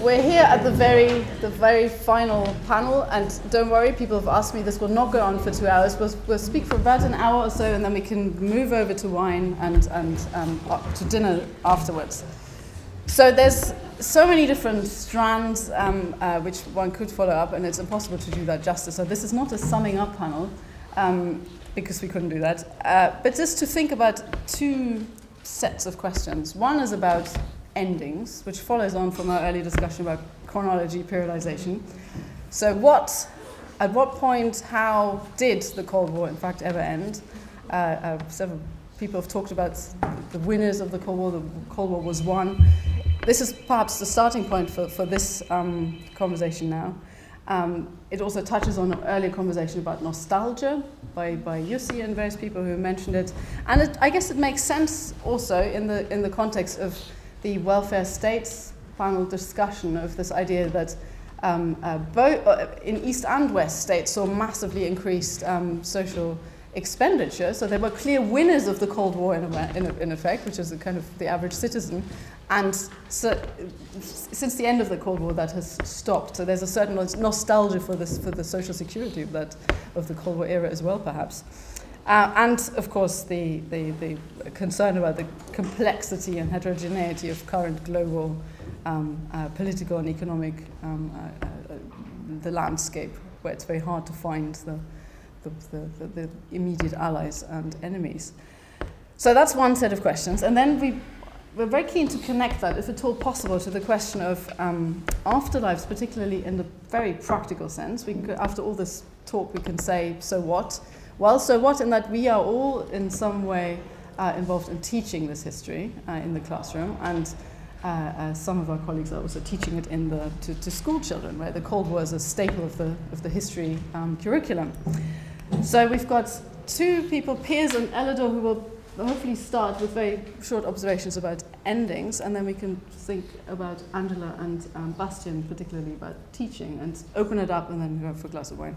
we're here at the very, the very final panel, and don't worry, people have asked me this will not go on for two hours. We'll, we'll speak for about an hour or so, and then we can move over to wine and, and um, to dinner afterwards. So there's so many different strands um, uh, which one could follow up, and it's impossible to do that justice. So this is not a summing up panel, um, because we couldn't do that, uh, but just to think about two sets of questions. One is about endings, which follows on from our early discussion about chronology, periodization. So, what, at what point, how did the Cold War in fact ever end? Uh, uh, several people have talked about the winners of the Cold War. The Cold War was won. This is perhaps the starting point for, for this um, conversation now. Um, it also touches on an earlier conversation about nostalgia by, by Jussi and various people who mentioned it. And it, I guess it makes sense also in the, in the context of the welfare states final discussion of this idea that um, uh, both uh, in East and West states saw massively increased um, social expenditure. So they were clear winners of the Cold War in, a, in, a, in effect, which is kind of the average citizen. And so, since the end of the Cold War, that has stopped. So there's a certain nostalgia for this for the social security of that of the Cold War era as well, perhaps. Uh, and of course, the, the, the concern about the complexity and heterogeneity of current global um, uh, political and economic um, uh, uh, the landscape, where it's very hard to find the, the, the, the, immediate allies and enemies. So that's one set of questions. And then we, we're very keen to connect that, if at all possible, to the question of um, afterlives, particularly in the very practical sense. We after all this talk, we can say, so what? Well, so what in that we are all in some way uh, involved in teaching this history uh, in the classroom, and uh, uh, some of our colleagues are also teaching it in the, to, to school children, where the Cold War is a staple of the, of the history um, curriculum. So we've got two people, Piers and Elidor, who will hopefully start with very short observations about endings, and then we can think about Angela and um, Bastian, particularly about teaching, and open it up and then go for a glass of wine.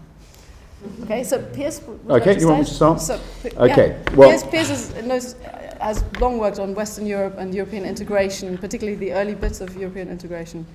Okay, so Piers. Okay, you want me to start? So, okay, yeah. well. Piers, Piers is, knows, has long worked on Western Europe and European integration, particularly the early bits of European integration.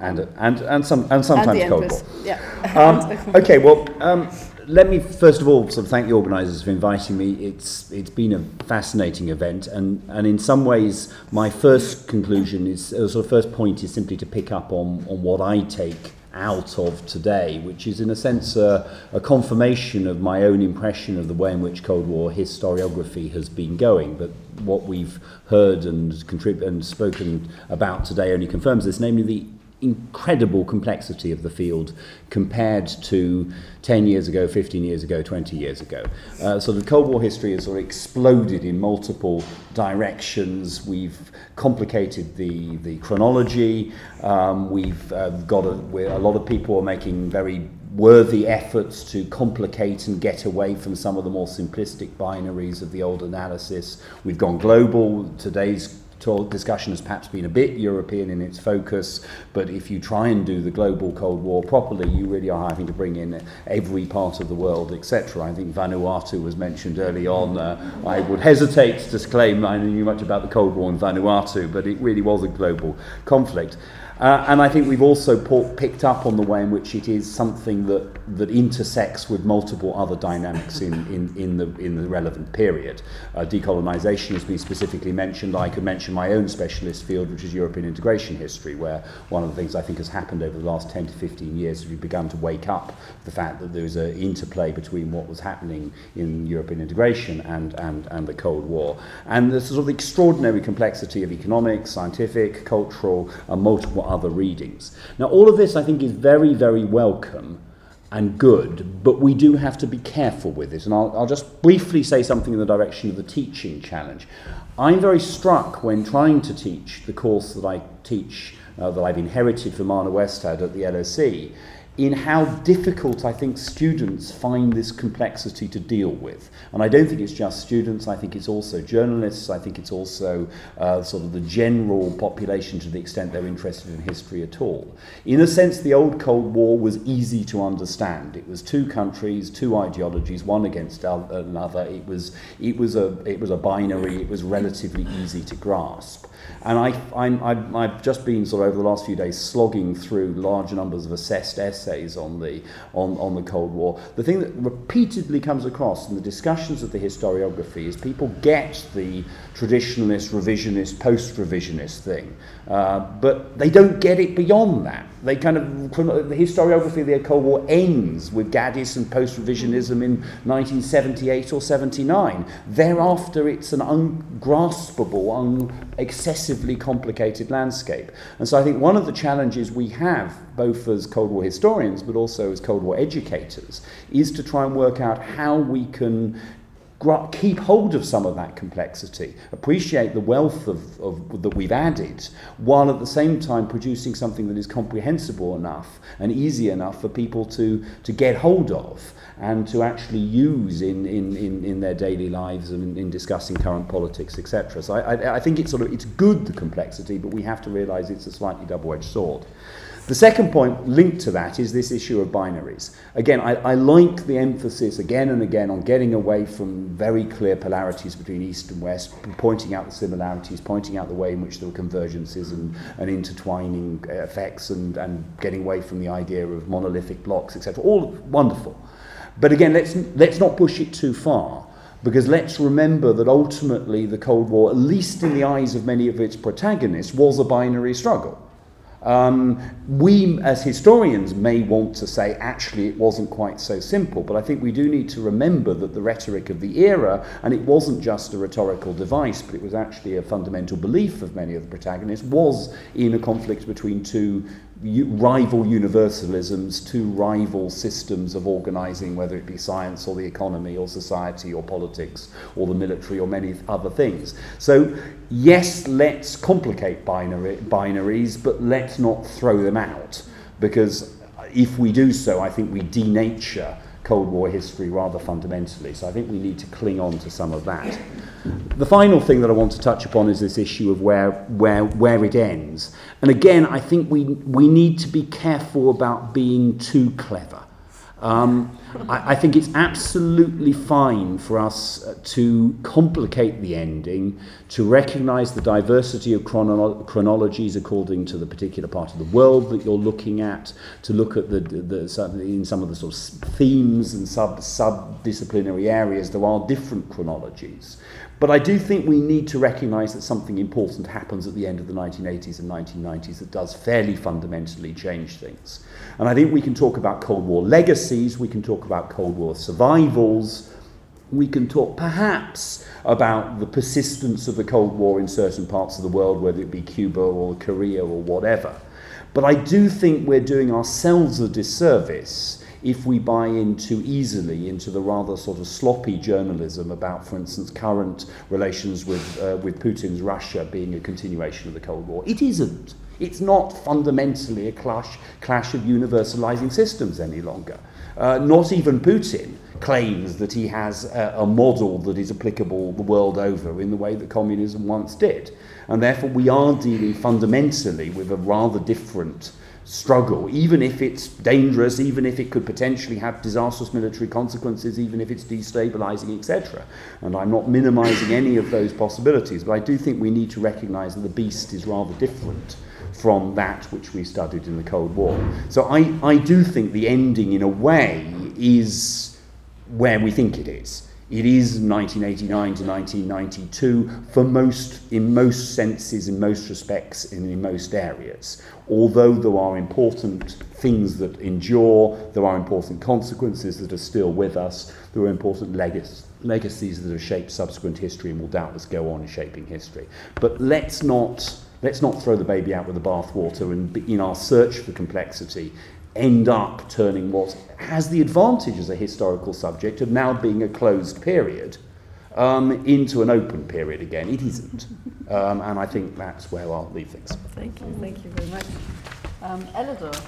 And, and, and, some, and sometimes and Cold War. Yeah. Um, okay, well, um, let me first of all sort of thank the organisers for inviting me. It's it's been a fascinating event, and and in some ways, my first conclusion is, or sort of first point is simply to pick up on on what I take out of today, which is in a sense a, a confirmation of my own impression of the way in which Cold War historiography has been going. But what we've heard and, contrib- and spoken about today only confirms this, namely the incredible complexity of the field compared to 10 years ago, 15 years ago, 20 years ago. Uh, so the Cold War history has sort of exploded in multiple directions. We've complicated the, the chronology. Um, we've uh, got a, a lot of people are making very worthy efforts to complicate and get away from some of the more simplistic binaries of the old analysis. We've gone global. Today's discussion has perhaps been a bit European in its focus, but if you try and do the global Cold War properly, you really are having to bring in every part of the world, etc. I think Vanuatu was mentioned early on. Uh, I would hesitate to claim I knew much about the Cold War in Vanuatu, but it really was a global conflict. Uh, and I think we've also picked up on the way in which it is something that, that intersects with multiple other dynamics in, in, in, the, in the relevant period. Uh, decolonisation has been specifically mentioned. I could mention my own specialist field, which is European integration history, where one of the things I think has happened over the last 10 to 15 years is we've begun to wake up the fact that there's an interplay between what was happening in European integration and, and, and the Cold War. And the sort of extraordinary complexity of economic, scientific, cultural, and multiple other readings. Now, all of this I think is very, very welcome and good, but we do have to be careful with it. And I'll, I'll just briefly say something in the direction of the teaching challenge. I'm very struck when trying to teach the course that I teach, uh, that I've inherited from Arne Westad at the LSE, in how difficult I think students find this complexity to deal with. And I don't think it's just students, I think it's also journalists, I think it's also uh, sort of the general population to the extent they're interested in history at all. In a sense, the old Cold War was easy to understand. It was two countries, two ideologies, one against another. It was, it was, a, it was a binary, it was relatively easy to grasp. And I, I'm, I've just been sort of over the last few days slogging through large numbers of assessed essays on the, on, on the Cold War. The thing that repeatedly comes across in the discussions of the historiography is people get the traditionalist, revisionist, post-revisionist thing, uh, but they don't get it beyond that. They kind of, the historiography of the Cold War ends with Gaddis and post-revisionism in 1978 or 79. Thereafter, it's an ungraspable, un- excessively complicated landscape. And so I think one of the challenges we have, both as Cold War historians, but also as Cold War educators, is to try and work out how we can keep hold of some of that complexity, appreciate the wealth of, of, that we've added, while at the same time producing something that is comprehensible enough and easy enough for people to, to get hold of and to actually use in, in, in, in their daily lives and in, in discussing current politics, etc. So I, I, I think it's sort of it's good the complexity, but we have to realise it's a slightly double-edged sword. The second point linked to that is this issue of binaries. Again, I, I like the emphasis again and again on getting away from very clear polarities between East and West, pointing out the similarities, pointing out the way in which there were convergences and, and intertwining effects, and, and getting away from the idea of monolithic blocks, etc. All wonderful. But again, let's, let's not push it too far. Because let's remember that ultimately the Cold War, at least in the eyes of many of its protagonists, was a binary struggle. Um, we, as historians, may want to say actually it wasn't quite so simple, but I think we do need to remember that the rhetoric of the era, and it wasn't just a rhetorical device, but it was actually a fundamental belief of many of the protagonists, was in a conflict between two rival universalisms, two rival systems of organizing, whether it be science or the economy or society or politics or the military or many other things. So, yes, let's complicate binary, binaries, but let's not throw them out because if we do so, I think we denature Cold War history rather fundamentally. So I think we need to cling on to some of that. The final thing that I want to touch upon is this issue of where, where, where it ends. And again, I think we, we need to be careful about being too clever. Um, I, I think it's absolutely fine for us uh, to complicate the ending, to recognize the diversity of chrono- chronologies according to the particular part of the world that you're looking at, to look at the, the, the in some of the sort of themes and sub sub-disciplinary areas, there are different chronologies. But I do think we need to recognise that something important happens at the end of the 1980s and 1990s that does fairly fundamentally change things. And I think we can talk about Cold War legacies, we can talk about Cold War survivals, we can talk perhaps about the persistence of the Cold War in certain parts of the world, whether it be Cuba or Korea or whatever. But I do think we're doing ourselves a disservice if we buy in too easily into the rather sort of sloppy journalism about, for instance, current relations with, uh, with Putin's Russia being a continuation of the Cold War. It isn't. It's not fundamentally a clash, clash of universalizing systems any longer. Uh, not even Putin claims that he has a, a model that is applicable the world over in the way that communism once did. And therefore, we are dealing fundamentally with a rather different struggle, even if it's dangerous, even if it could potentially have disastrous military consequences, even if it's destabilizing, etc. And I'm not minimizing any of those possibilities, but I do think we need to recognize that the beast is rather different from that which we studied in the Cold War. So I, I do think the ending, in a way, is where we think it is. It is 1989 to 1992 for most, in most senses, in most respects, and in most areas. Although there are important things that endure, there are important consequences that are still with us, there are important legacies legacies that have shaped subsequent history and will doubtless go on shaping history. But let's not, let's not throw the baby out with the bathwater and in our search for complexity end up turning what has the advantage as a historical subject of now being a closed period um, into an open period again. It isn't. Um, and I think that's where I'll leave things. Thank you. Thank you very much. Um, Elidor,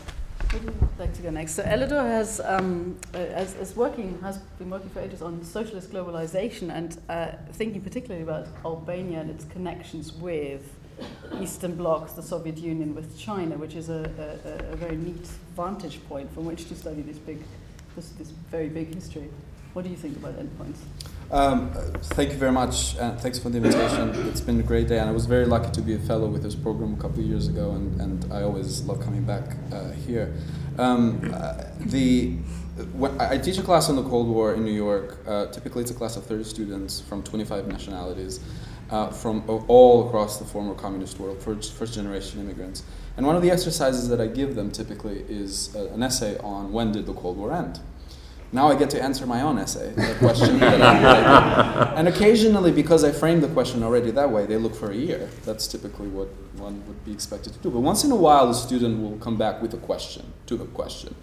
would you like to go next? So Elidor has, um, uh, working, has been working for ages on socialist globalization and uh, thinking particularly about Albania and its connections with Eastern blocs, the Soviet Union, with China, which is a, a, a very neat vantage point from which to study this big, this, this very big history. What do you think about endpoints? Um, thank you very much, and thanks for the invitation. It's been a great day, and I was very lucky to be a fellow with this program a couple of years ago, and, and I always love coming back uh, here. Um, uh, the when I teach a class on the Cold War in New York. Uh, typically, it's a class of 30 students from 25 nationalities, uh, from all across the former communist world, first, first generation immigrants. And one of the exercises that I give them typically is uh, an essay on when did the Cold War end now I get to answer my own essay, the question that I, And occasionally, because I frame the question already that way, they look for a year. That's typically what one would be expected to do. But once in a while, a student will come back with a question, to the question.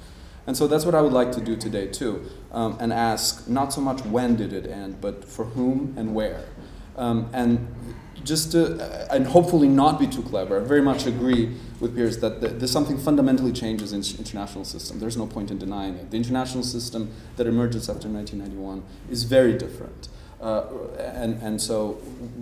And so that's what I would like to do today, too, um, and ask not so much when did it end, but for whom and where. Um, and just to, uh, and hopefully not be too clever, I very much agree with Piers that the, there's something fundamentally changes in the international system. There's no point in denying it. The international system that emerges after 1991 is very different. Uh, and, and so,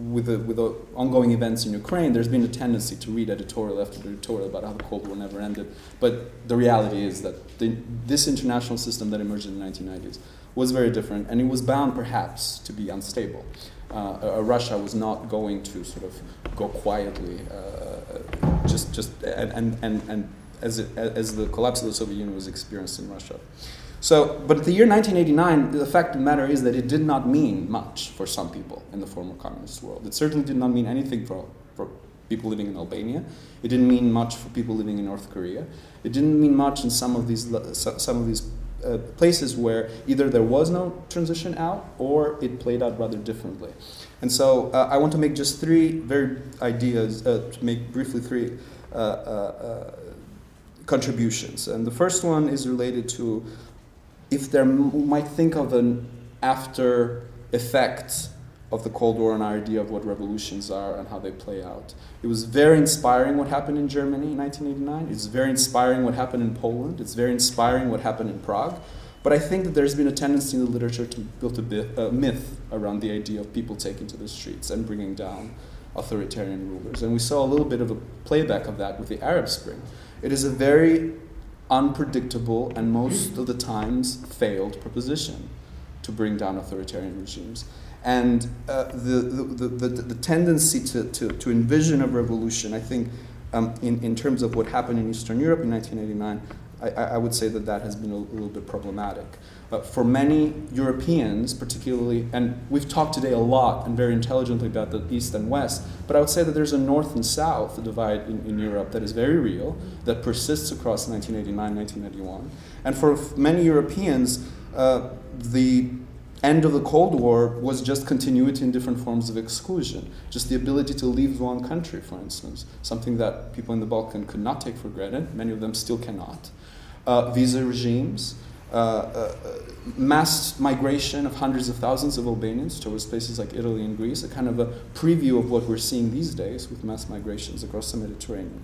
with the, with the ongoing events in Ukraine, there's been a tendency to read editorial after editorial about how the Cold War never ended. But the reality is that the, this international system that emerged in the 1990s was very different, and it was bound perhaps to be unstable uh, uh, Russia was not going to sort of go quietly, uh, just just and and and, and as it, as the collapse of the Soviet Union was experienced in Russia. So, but the year 1989, the fact of the matter is that it did not mean much for some people in the former communist world. It certainly did not mean anything for, for people living in Albania. It didn't mean much for people living in North Korea. It didn't mean much in some of these some of these uh, places where either there was no transition out or it played out rather differently. And so uh, I want to make just three very ideas, uh, to make briefly three uh, uh, contributions. And the first one is related to if there m- might think of an after effect of the Cold War and our idea of what revolutions are and how they play out. It was very inspiring what happened in Germany in 1989. It's very inspiring what happened in Poland. It's very inspiring what happened in Prague. But I think that there's been a tendency in the literature to build a bit, uh, myth around the idea of people taking to the streets and bringing down authoritarian rulers. And we saw a little bit of a playback of that with the Arab Spring. It is a very unpredictable and most of the times failed proposition to bring down authoritarian regimes. And uh, the, the, the, the, tendency to, to, to envision a revolution, I think, um, in, in terms of what happened in Eastern Europe in 1989, I, I would say that that has been a, little bit problematic. Uh, for many Europeans, particularly, and we've talked today a lot and very intelligently about the East and West, but I would say that there's a North and South divide in, in Europe that is very real, that persists across 1989, 1991. And for many Europeans, uh, the end of the Cold War was just continuity in different forms of exclusion. Just the ability to leave one country, for instance, something that people in the Balkan could not take for granted, many of them still cannot. Uh, visa regimes, uh, uh, mass migration of hundreds of thousands of Albanians towards places like Italy and Greece, a kind of a preview of what we're seeing these days with mass migrations across the Mediterranean.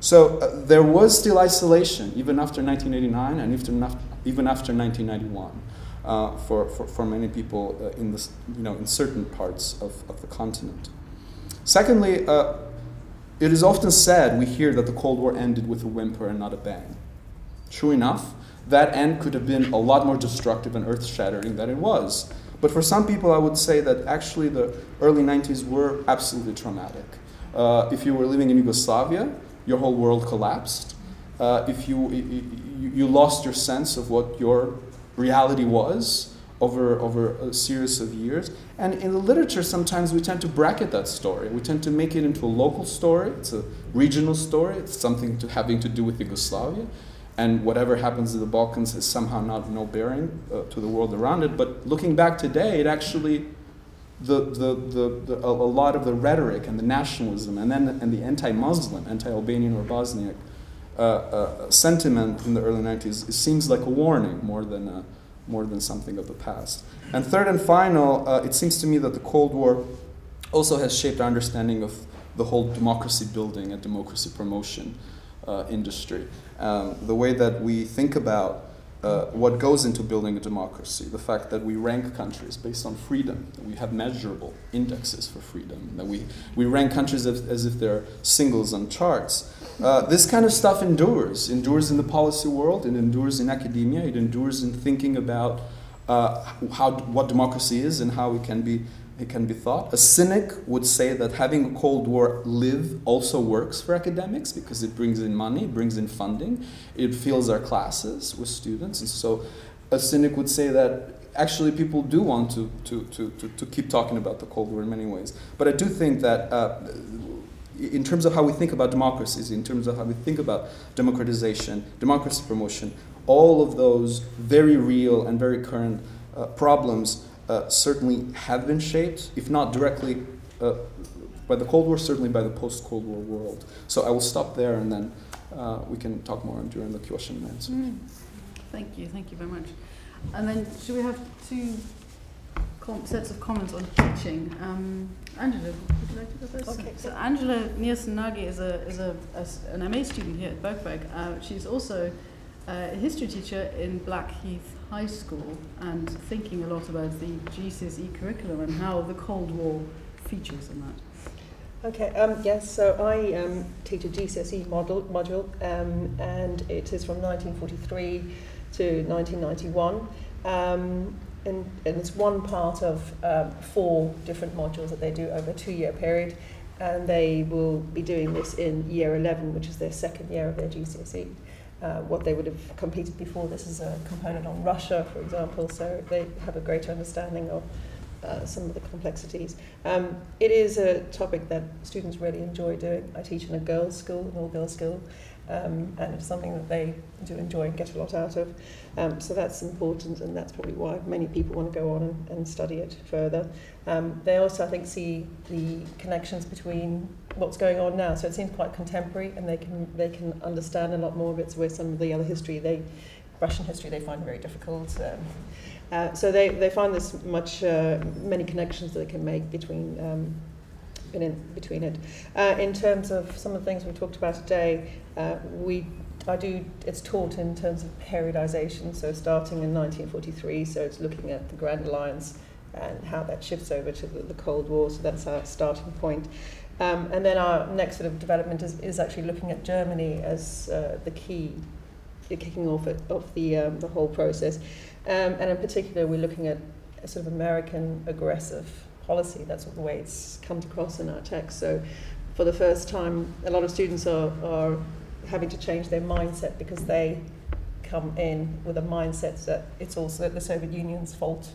So uh, there was still isolation, even after 1989 and even after 1991 uh, for, for, for many people uh, in, this, you know, in certain parts of, of the continent. Secondly, uh, it is often said, we hear that the Cold War ended with a whimper and not a bang. True enough, that end could have been a lot more destructive and earth shattering than it was. But for some people, I would say that actually the early 90s were absolutely traumatic. Uh, if you were living in Yugoslavia, your whole world collapsed. Uh, if you, you, you lost your sense of what your reality was over, over a series of years. And in the literature, sometimes we tend to bracket that story. We tend to make it into a local story, it's a regional story, it's something to, having to do with Yugoslavia. And whatever happens in the Balkans is somehow not no bearing uh, to the world around it. But looking back today, it actually the, the, the, the, a, lot of the rhetoric and the nationalism and then and the anti-Muslim, anti-Albanian or Bosniak uh, sentiment in the early 90s it seems like a warning more than, a, more than something of the past. And third and final, uh, it seems to me that the Cold War also has shaped our understanding of the whole democracy building and democracy promotion uh, industry. Um, the way that we think about uh, what goes into building a democracy, the fact that we rank countries based on freedom, that we have measurable indexes for freedom, that we, we rank countries as, as if they're singles on charts. Uh, this kind of stuff endures, endures in the policy world, it endures in academia, it endures in thinking about uh, how, what democracy is and how it can be it can be thought. A cynic would say that having a Cold War live also works for academics because it brings in money, it brings in funding, it fills our classes with students. And so a cynic would say that actually people do want to, to, to, to, to keep talking about the Cold War in many ways. But I do think that uh, in terms of how we think about democracies, in terms of how we think about democratization, democracy promotion, all of those very real and very current uh, problems uh, certainly have been shaped, if not directly uh, by the Cold War, certainly by the post Cold War world. So I will stop there and then uh, we can talk more during the question and answer. Mm. Thank you, thank you very much. And then, should we have two sets of comments on teaching? Um, Angela, would you like to go first? Okay. So, Angela Neilson Nagy is, a, is a, a, an MA student here at Birkbeck. Uh, she's also a history teacher in Blackheath High School and thinking a lot about the GCSE curriculum and how the Cold War features in that. Okay, um, yes, so I um, teach a GCSE model, module um, and it is from 1943 to 1991. Um, and, and it's one part of um, four different modules that they do over a two year period. And they will be doing this in year 11, which is their second year of their GCSE uh, what they would have competed before. This is a component on Russia, for example, so they have a greater understanding of uh, some of the complexities. Um, it is a topic that students really enjoy doing. I teach in a girls' school, an all-girls school, um, and it's something that they do enjoy and get a lot out of. Um, so that's important, and that's probably why many people want to go on and, and study it further. Um, they also, I think, see the connections between what's going on now. So it seems quite contemporary, and they can they can understand a lot more of it. Where some of the other history, they Russian history, they find very difficult. Um, uh, so they, they find this much uh, many connections that they can make between um, in, between it. Uh, in terms of some of the things we talked about today, uh, we I do it's taught in terms of periodization. So starting in 1943, so it's looking at the Grand Alliance and how that shifts over to the, the Cold War. So that's our starting point. Um, and then our next sort of development is, is actually looking at Germany as uh, the key, kicking off it, of the um, the whole process. Um, and in particular, we're looking at a sort of American aggressive policy. That's the way it's come across in our text. So, for the first time, a lot of students are, are having to change their mindset because they come in with a mindset that it's also the Soviet Union's fault,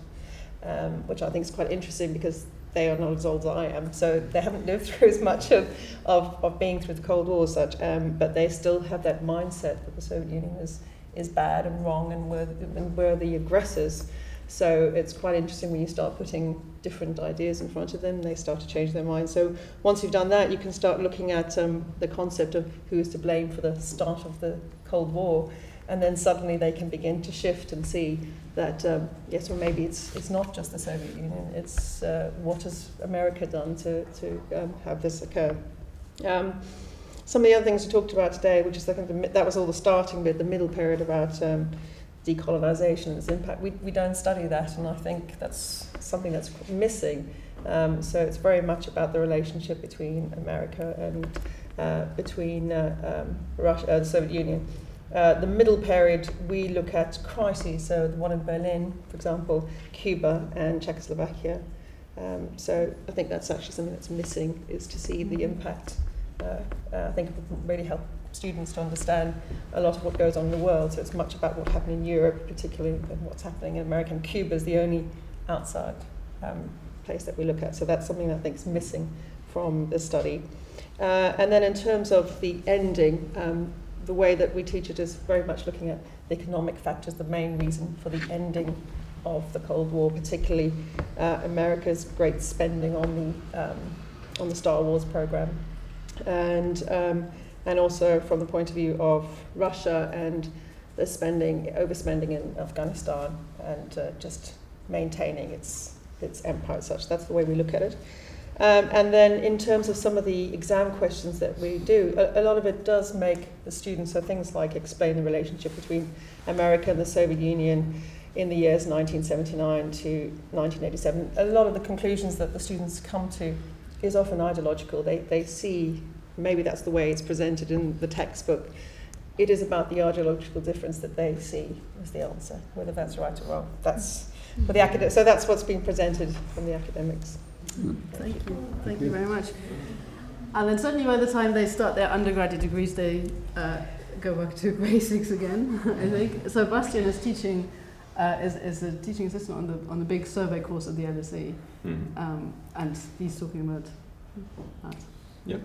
um, which I think is quite interesting because they are not as old as I am, so they haven't lived through as much of, of, of being through the Cold War, such, um, but they still have that mindset that the Soviet Union is, is bad and wrong and we're, and we're the aggressors. So it's quite interesting when you start putting different ideas in front of them, they start to change their mind. So once you've done that, you can start looking at um, the concept of who is to blame for the start of the Cold War. And then suddenly they can begin to shift and see that, um, yes, or maybe it's, it's not just the Soviet Union, it's uh, what has America done to, to um, have this occur. Um, some of the other things we talked about today, which is I think the, that was all the starting bit, the middle period about um, decolonization and its impact, we, we don't study that, and I think that's something that's missing. Um, so it's very much about the relationship between America and uh, between uh, um, Russia, uh, the Soviet Union. Uh, the middle period, we look at crises, so the one in Berlin, for example, Cuba and Czechoslovakia. Um, so I think that's actually something that's missing, is to see the impact. Uh, uh, I think it would really help students to understand a lot of what goes on in the world. So it's much about what happened in Europe, particularly, and what's happening in America. And Cuba is the only outside um, place that we look at. So that's something that I think is missing from the study. Uh, and then in terms of the ending, um, the way that we teach it is very much looking at the economic factors, the main reason for the ending of the Cold War, particularly uh, America's great spending on the um, on the Star Wars program, and um, and also from the point of view of Russia and the spending, overspending in Afghanistan, and uh, just maintaining its its empire. Such that's the way we look at it. Um, and then in terms of some of the exam questions that we do, a, a lot of it does make the students, so things like explain the relationship between America and the Soviet Union in the years 1979 to 1987. A lot of the conclusions that the students come to is often ideological. They, they see, maybe that's the way it's presented in the textbook, it is about the ideological difference that they see as the answer, whether that's right or wrong. That's for the academic. So that's what's being presented from the academics. Thank you. Thank you very much. And then suddenly, by the time they start their undergraduate degrees, they uh, go back to basics again, I think. So Bastian is teaching, uh, is, is a teaching assistant on the, on the big survey course at the LSE. Mhm. Um, and he's talking about that. Yep.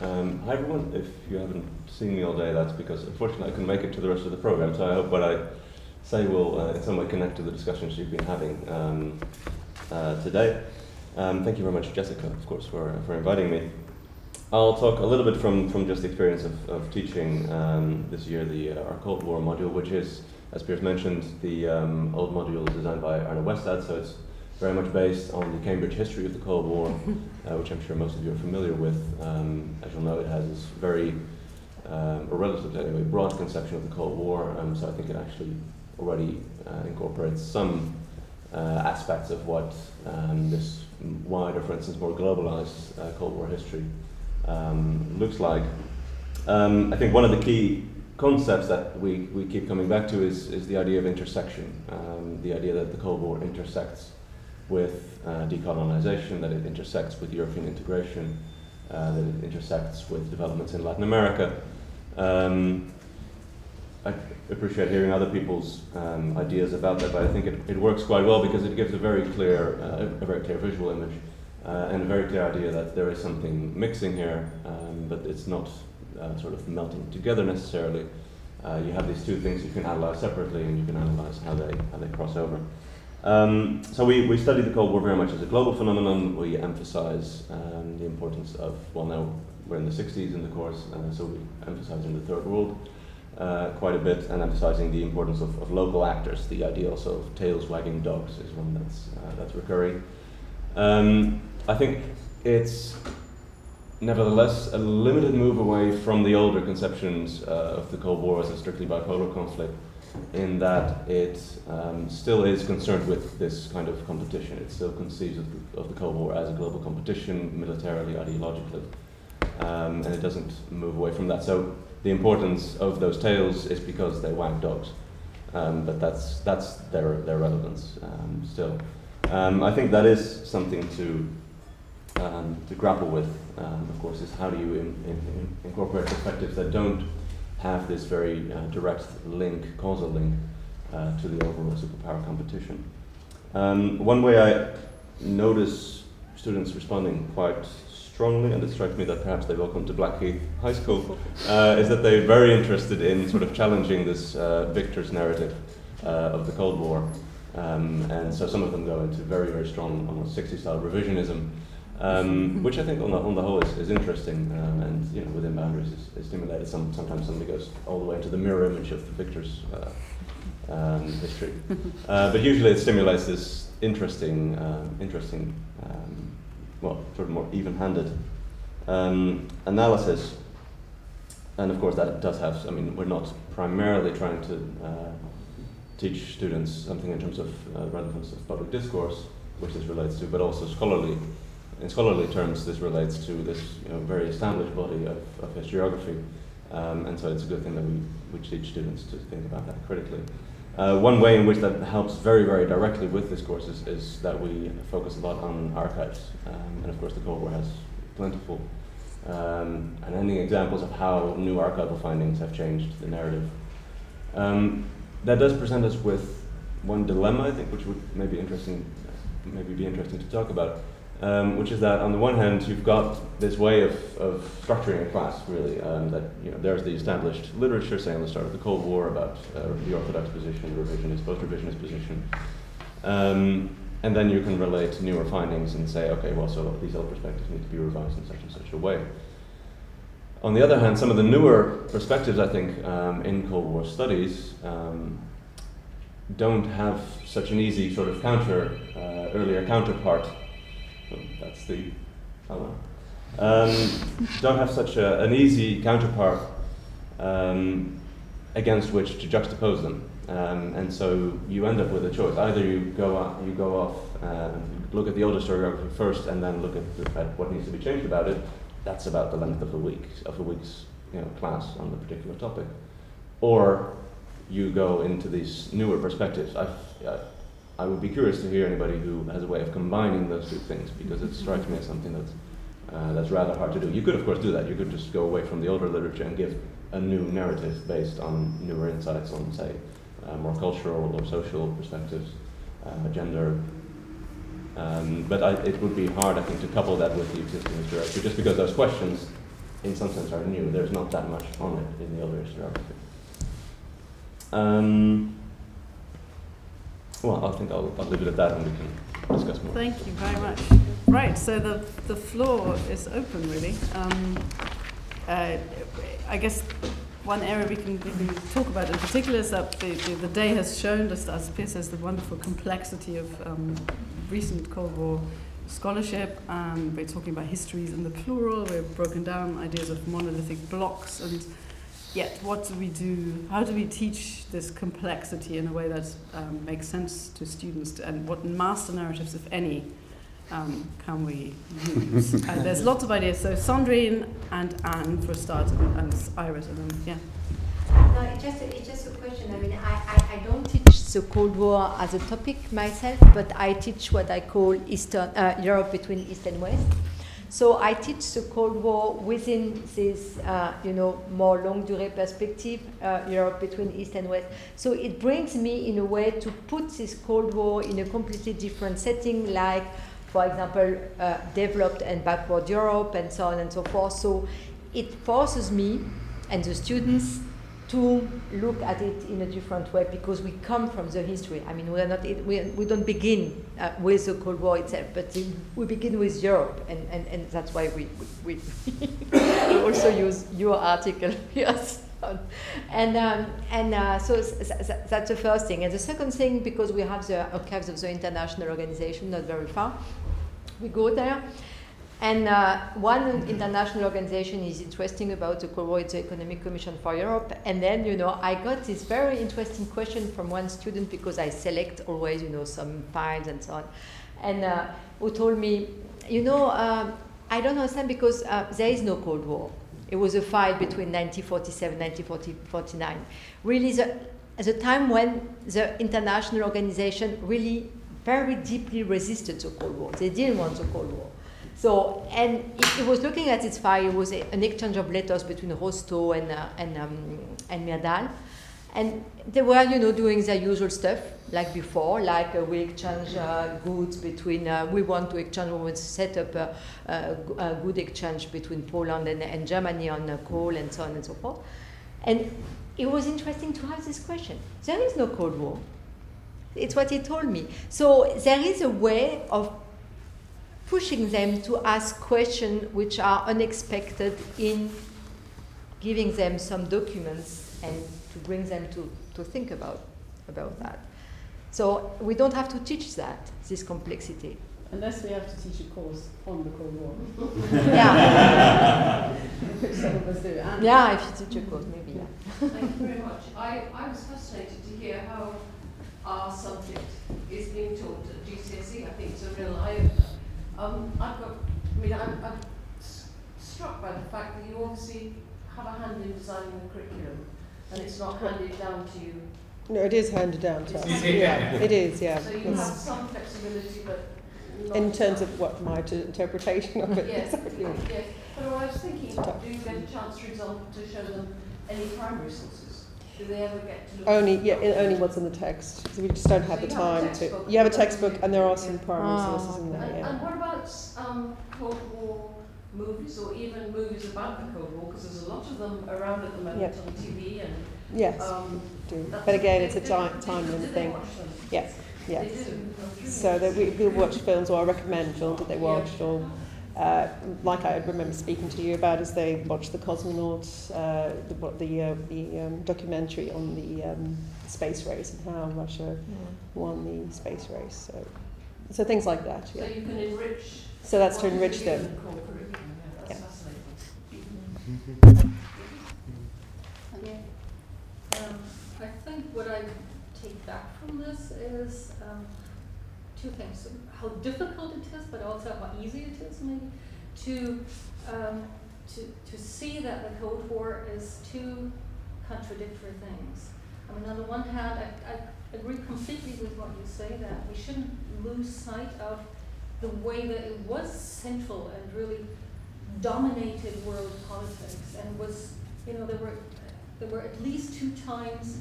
Um, hi everyone. If you haven't seen me all day, that's because unfortunately I couldn't make it to the rest of the program. So I hope what I say will uh, in some way connect to the discussions you've been having um, uh, today. Um, thank you very much, Jessica, of course, for, for inviting me. I'll talk a little bit from, from just the experience of, of teaching um, this year the uh, our Cold War module, which is, as Piers mentioned, the um, old module designed by Arne Westad, so it's very much based on the Cambridge history of the Cold War, uh, which I'm sure most of you are familiar with. Um, as you'll know, it has this very, um, or relatively anyway, broad conception of the Cold War, um, so I think it actually already uh, incorporates some uh, aspects of what um, this wider, for instance, more globalized uh, Cold War history um, looks like. Um, I think one of the key concepts that we, we keep coming back to is, is the idea of intersection, um, the idea that the Cold War intersects with uh, decolonization, that it intersects with European integration, uh, that it intersects with developments in Latin America. Um, I appreciate hearing other people's um, ideas about that, but I think it, it works quite well because it gives a very clear, uh, a very clear visual image uh, and a very clear idea that there is something mixing here, um, but it's not uh, sort of melting together necessarily. Uh, you have these two things you can analyze separately, and you can analyze how they how they cross over. Um, so we, we study the Cold War very much as a global phenomenon. We emphasize um, the importance of well now we're in the 60s in the course, uh, so we emphasize in the third world uh, quite a bit, and emphasizing the importance of, of local actors. The idea also of tails wagging dogs is one that's uh, that's recurring. Um, I think it's nevertheless a limited move away from the older conceptions uh, of the Cold War as a strictly bipolar conflict, in that it um, still is concerned with this kind of competition. It still conceives of the, of the Cold War as a global competition, militarily, ideologically, um, and it doesn't move away from that. So the importance of those tails is because they wag dogs, um, but that's that's their their relevance um, still. Um, I think that is something to um, to grapple with. Um, of course, is how do you in, in, incorporate perspectives that don't have this very uh, direct link, causal link, uh, to the overall superpower competition. One way I notice students responding quite strongly, and it strikes me that perhaps they've all come to Blackheath High School, uh, is that they're very interested in sort of challenging this uh, victor's narrative uh, of the Cold War. Um, and so some of them go into very, very strong, almost 60 style revisionism, um, which I think on the, on the whole is, is interesting um, and you know, within boundaries is, is stimulated. Some, sometimes somebody goes all the way into the mirror image of the victor's uh, um, history. Uh, but usually it stimulates this interesting, um, interesting well, sort of more even-handed um, analysis. And of course, that does have. I mean, we're not primarily trying to uh, teach students something in terms of uh, relevance of public discourse, which this relates to, but also scholarly. In scholarly terms, this relates to this you know, very established body of, of historiography, um, and so it's a good thing that we, we teach students to think about that critically. Uh, one way in which that helps very, very directly with this course is, is that we focus a lot on archives. Um, and of course, the Cold War has plentiful um, and ending examples of how new archival findings have changed the narrative. Um, that does present us with one dilemma, I think, which would maybe interesting, maybe be interesting to talk about, um, which is that on the one hand, you've got this way of, of structuring a class, really, um, that you know, there's the established literature, say on the start of the Cold War, about uh, the orthodox position, the revisionist, post-revisionist position. Um, and then you can relate to newer findings and say, okay, well, so these old perspectives need to be revised in such and such a way. On the other hand, some of the newer perspectives, I think, um, in Cold War studies um, don't have such an easy sort of counter, uh, earlier counterpart that's the um, don't have such a, an easy counterpart um, against which to juxtapose them. Um, and so you end up with a choice. Either you go you go off, uh, look at the older historiography first, and then look at, at what needs to be changed about it. That's about the length of a week of a week's you know, class on the particular topic. Or you go into these newer perspectives. I, I, I would be curious to hear anybody who has a way of combining those two things because it strikes me as something that's uh, that's rather hard to do. You could, of course, do that. You could just go away from the older literature and give a new narrative based on newer insights on, say, uh, more cultural or social perspectives, uh, gender. Um, but I, it would be hard, I think, to couple that with the existing historiography, just because those questions, in some sense, are new. There's not that much on it in the older historiography. Um, well, I think I'll, I'll leave it at that and we can discuss more. Thank you very much. Right, so the, the floor is open, really. Um, uh, I guess one area we can, we can talk about in particular is that the, the, the day has shown, just as Piers says, the wonderful complexity of um, recent Cold War scholarship. Um, we're talking about histories in the plural. We've broken down ideas of monolithic blocks and yet what do we do? How do we teach this complexity in a way that um, makes sense to students? And what master narratives if any um, can we use? Uh, there's lots of ideas. So Sandrine and Anne for a start and, and Iris and then yeah. No it's just, it's just a question. I mean I, I, I don't teach the Cold War as a topic myself but I teach what I call Eastern uh, Europe between East and West so I teach the Cold War within this, uh, you know, more longue-durée perspective, uh, Europe between East and West. So it brings me in a way to put this Cold War in a completely different setting, like, for example, uh, developed and backward Europe and so on and so forth. So it forces me and the students to look at it in a different way because we come from the history. I mean, we are not we, we don't begin uh, with the Cold War itself, but we begin with Europe, and, and, and that's why we we, we also use your article yes. And um, and uh, so that's the first thing. And the second thing, because we have the archives of the international organization not very far, we go there and uh, one international organization is interesting about the Cold War, the Economic Commission for Europe. And then, you know, I got this very interesting question from one student because I select always, you know, some files and so on. And uh, who told me, you know, uh, I don't understand because uh, there is no Cold War. It was a fight between 1947 and 1949. Really, the, the time when the international organization really very deeply resisted the Cold War. They didn't want the Cold War. So, and it, it, was looking at its file, it was a, an exchange of letters between Rostow and, uh, and, um, and Myrdal. And they were, you know, doing their usual stuff like before, like uh, we exchange uh, goods between, uh, we want to exchange, we want to set up a, a, a good exchange between Poland and, and Germany on uh, coal and so on and so forth. And it was interesting to have this question. There is no Cold War. It's what he told me. So there is a way of pushing them to ask questions which are unexpected in giving them some documents and to bring them to, to think about, about that. So we don't have to teach that, this complexity. Unless we have to teach a course on the Cold War. yeah. some of us do. And yeah, if you teach a course, maybe, yeah. Thank you very much. I, I was fascinated to hear how our subject is being taught at GCSE. I think it's a real eye-opener. Um, I've got, I mean, I'm, I'm struck by the fact that you obviously have a hand in designing the curriculum and it's not handed down to you. No, it is handed down to us. yeah. yeah, it is, yeah. So you have some flexibility, but in terms of what my interpretation of it. Yes, exactly. yes. But I was thinking, do you get a chance, for example, to show them any primary sources? Do they ever get to look only yeah only what's in the text so we just don't have so the time to you have a textbook and there are some primary oh. sources in there and, yeah. and what about um, Cold War movies or even movies about the Cold War? Because there's a lot of them around at the moment yep. on TV and yes um, do. but again it's a time time thing. yes yes so that we, we watch films or I recommend films that they watch yeah. or uh, like I remember speaking to you about as they watched the cosmonauts, uh, the, the, uh, the um, documentary on the um, space race and how Russia yeah. won the space race. So So things like that. So you can enrich. So that's to enrich them. core. Yeah, that's Yeah. fascinating. Um, I think what I take back from this is um, two things: how difficult it is, but also how easy it is, maybe, to um, to to see that the Cold War is two contradictory things. I mean, on the one hand, I, I agree completely with what you say that we shouldn't lose sight of the way that it was central and really dominated world politics and was, you know, there were there were at least two times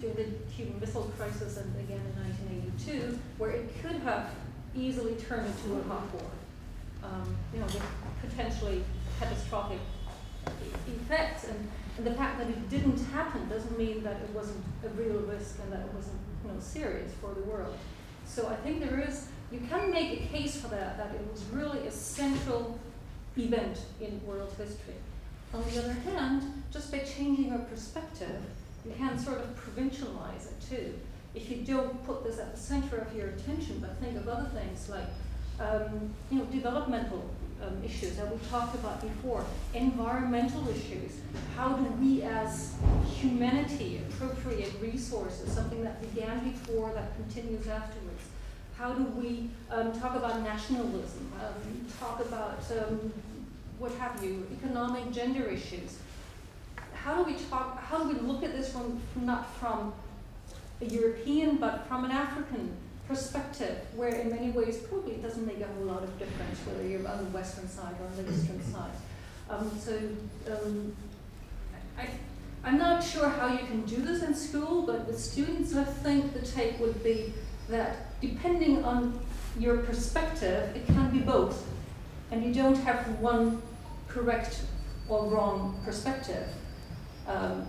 during the Cuban Missile Crisis and again in 1982 where it could have easily turned into a hot war, um, you know, with potentially catastrophic effects. And, and the fact that it didn't happen doesn't mean that it wasn't a real risk and that it wasn't, you know, serious for the world. So I think there is, you can make a case for that, that it was really a central event in world history. On the other hand, just by changing our perspective, you can sort of provincialize it too. If you don't put this at the center of your attention, but think of other things like, um, you know, developmental um, issues that we talked about before, environmental issues. How do we as humanity appropriate resources, something that began before that continues afterwards? How do we um, talk about nationalism, um, talk about um, what have you, economic gender issues? How do we talk, how do we look at this from, not from a European but from an African perspective, where in many ways probably it doesn't make a whole lot of difference whether you're on the western side or on the eastern side. Um, so um, I, I'm not sure how you can do this in school, but with students, I think the take would be that depending on your perspective, it can be both. And you don't have one correct or wrong perspective. Um,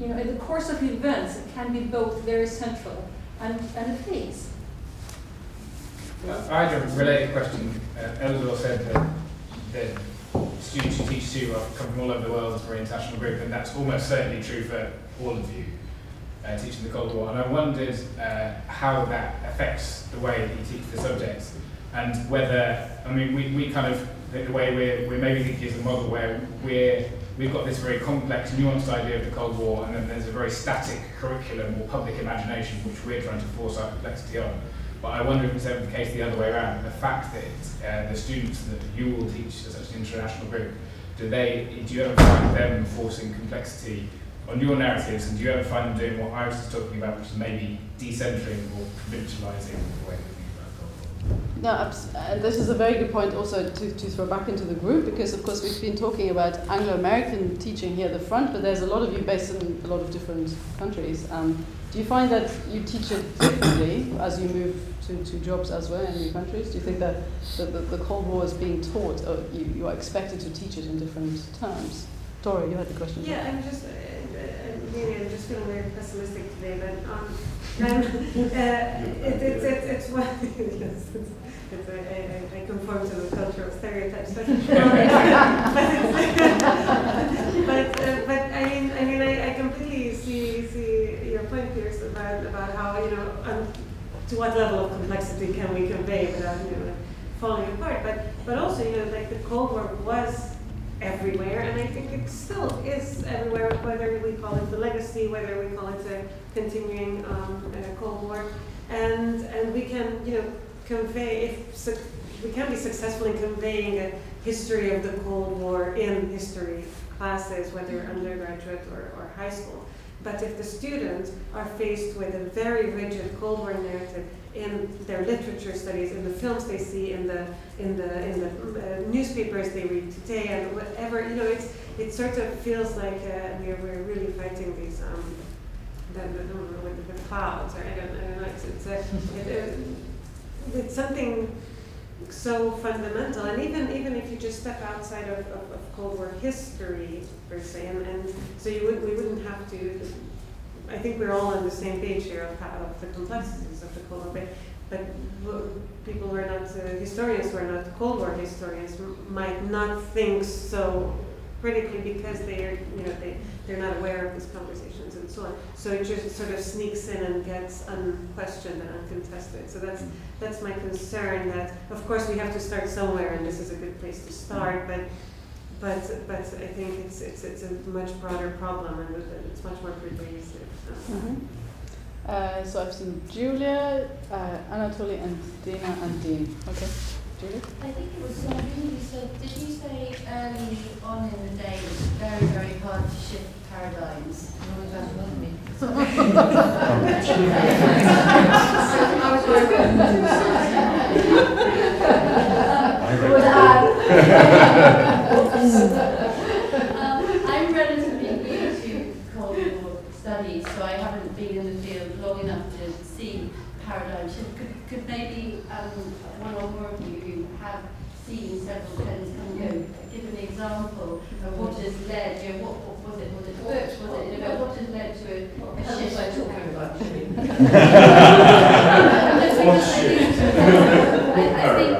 you know, in the course of events, it can be both very central and, and it is. I had a related question. Uh, said that the students who teach are come from all over the world for an international group, and that's almost certainly true for all of you uh, teaching the Cold War. And I wondered uh, how that affects the way that you teach the subjects, and whether, I mean, we, we kind of, the, the way we're, we're maybe thinking is a model where we're, we've got this very complex, nuanced idea of the Cold War, and then there's a very static curriculum or public imagination which we're trying to force our complexity on. But I wonder if it's ever the case the other way around. The fact that uh, the students that you will teach as such an international group, do they, do you ever find them forcing complexity on your narratives, and do you ever find them doing what I was just talking about, which is maybe decentering or provincializing the way we think about Cold War? No, and this is a very good point also to, to throw back into the group because, of course, we've been talking about Anglo American teaching here at the front, but there's a lot of you based in a lot of different countries. Um, do you find that you teach it differently as you move to, to jobs elsewhere in new countries? Do you think that the, the, the Cold War is being taught, or you, you are expected to teach it in different terms? Dora, you had the question. Yeah, I'm just, uh, uh, really, I'm just feeling very pessimistic today, but um, um, uh, it, it's, it's, it's one, yes, it's, it's I, I, conform to the cultural stereotypes, but, but, uh, but I mean, I mean, I, I completely see, see your point, Piers, about, about how, you know, to what level of complexity can we convey without, you know, falling apart, but, but also, you know, like the Cold War was everywhere, and I think it still is everywhere, whether we call it the legacy, whether we call it a continuing um, uh, Cold War, and and we can you know convey if su- we can be successful in conveying a history of the Cold War in history classes, whether undergraduate or, or high school. But if the students are faced with a very rigid Cold War narrative in their literature studies, in the films they see, in the in the in the uh, newspapers they read today, and whatever you know, it's it sort of feels like uh, we're we're really fighting these um, the, the, the, clouds, or I don't, I don't know. It's it's a, it, it's something so fundamental, and even even if you just step outside of, of, of Cold War history per se, and, and so you would we wouldn't have to. I think we're all on the same page here of, how, of the complexities of the Cold War, but, but w- people who are not uh, historians, who are not Cold War historians, m- might not think so critically because they are, you know, they, they're not aware of these conversations and so on. So it just sort of sneaks in and gets unquestioned and uncontested. So that's that's my concern. That of course we have to start somewhere, and this is a good place to start. But but but I think it's it's it's a much broader problem, and it's much more pervasive. Mhm. Uh, so I've seen Julia, uh, Anatoly, and Dina and Dean. Okay, Julia. I think it was something you said. Did you say early on in the day it's very, very hard to shift paradigms? You always have to look at me. I was um, I'm relatively new to Cold War studies, so I haven't been in the field long enough to see paradigm shift. Could, could maybe um, one or more of you who have seen several trends come and go give an example of what has led, you know, what, what was it, was it books, was it, you know, what has led to a, a shift? I talking about I, I think,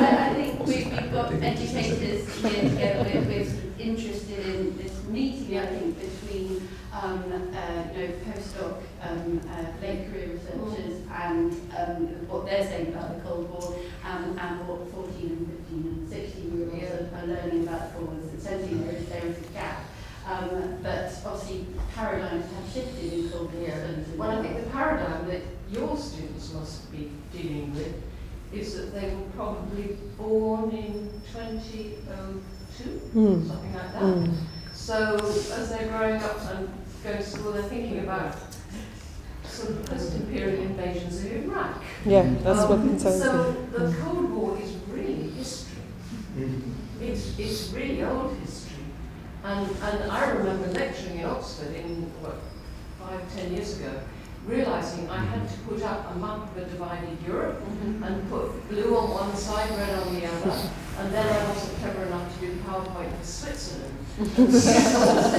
I, I think we, we've got educators here together, we're, we're interested in this meeting, I think, between um, uh, you know, postdoc, um, uh, late career researchers and um, what they're saying about the Cold War um, and what 14 and 15 and 16 year olds are, are learning about the Cold War. Essentially, there is, there is a gap. Um, but obviously, paradigms have shifted in Cold War studies. as Well, I think the paradigm that your students must be dealing with is that they were probably born in 2002, something like that. So as they're growing up and going to school, they're thinking about sort of post-imperial invasions of Iraq. Yeah, that's what Um, concerns me. So the Cold War is really history. It's, it's really old history. And, and I remember lecturing in Oxford in, what, five, ten years ago, realizing I had to put up a map of a divided Europe and put blue on one side, red on the other. And then I wasn't clever enough to do PowerPoint for Switzerland. And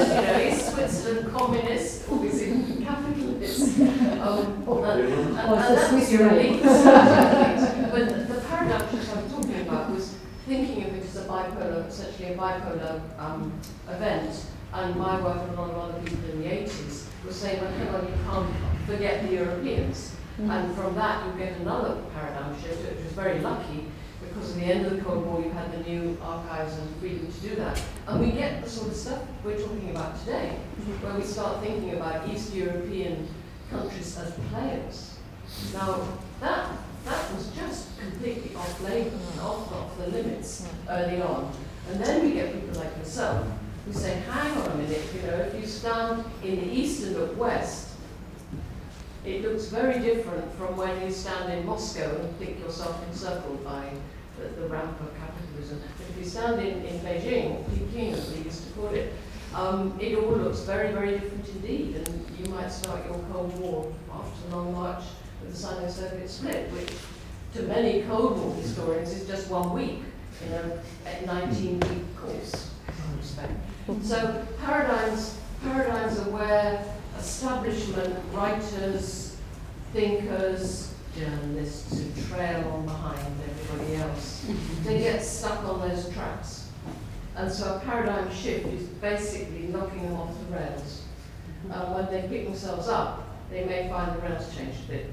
you know, is Switzerland communist or is it capitalist? Um, and, and, and that was your elite. but the paradox shift I'm talking about was thinking of it as a bipolar, essentially a bipolar um, event. And my work and a lot of other people in the 80s was saying, well, hang on, you can't forget the Europeans. Mm-hmm. And from that, you get another paradigm shift, which was very lucky because at the end of the Cold War, you had the new archives and freedom to do that. And we get the sort of stuff we're talking about today, mm-hmm. where we start thinking about East European countries as players. Now, that, that was just completely off label and off, off the limits early on. And then we get people like yourself who say, hang on a minute, you know, if you stand in the east and the west, it looks very different from when you stand in Moscow and think yourself encircled by the, the ramp of capitalism. But if you stand in, in Beijing, or Peking as we used to call it, um, it all looks very, very different indeed. And you might start your Cold War after the Long March with the Sino-Soviet split, which to many Cold War historians is just one week in a 19-week course. So paradigms, paradigms are where establishment writers, thinkers, journalists who trail on behind everybody else, they get stuck on those tracks. And so a paradigm shift is basically knocking them off the rails. Uh, when they pick themselves up, they may find the rails changed a bit.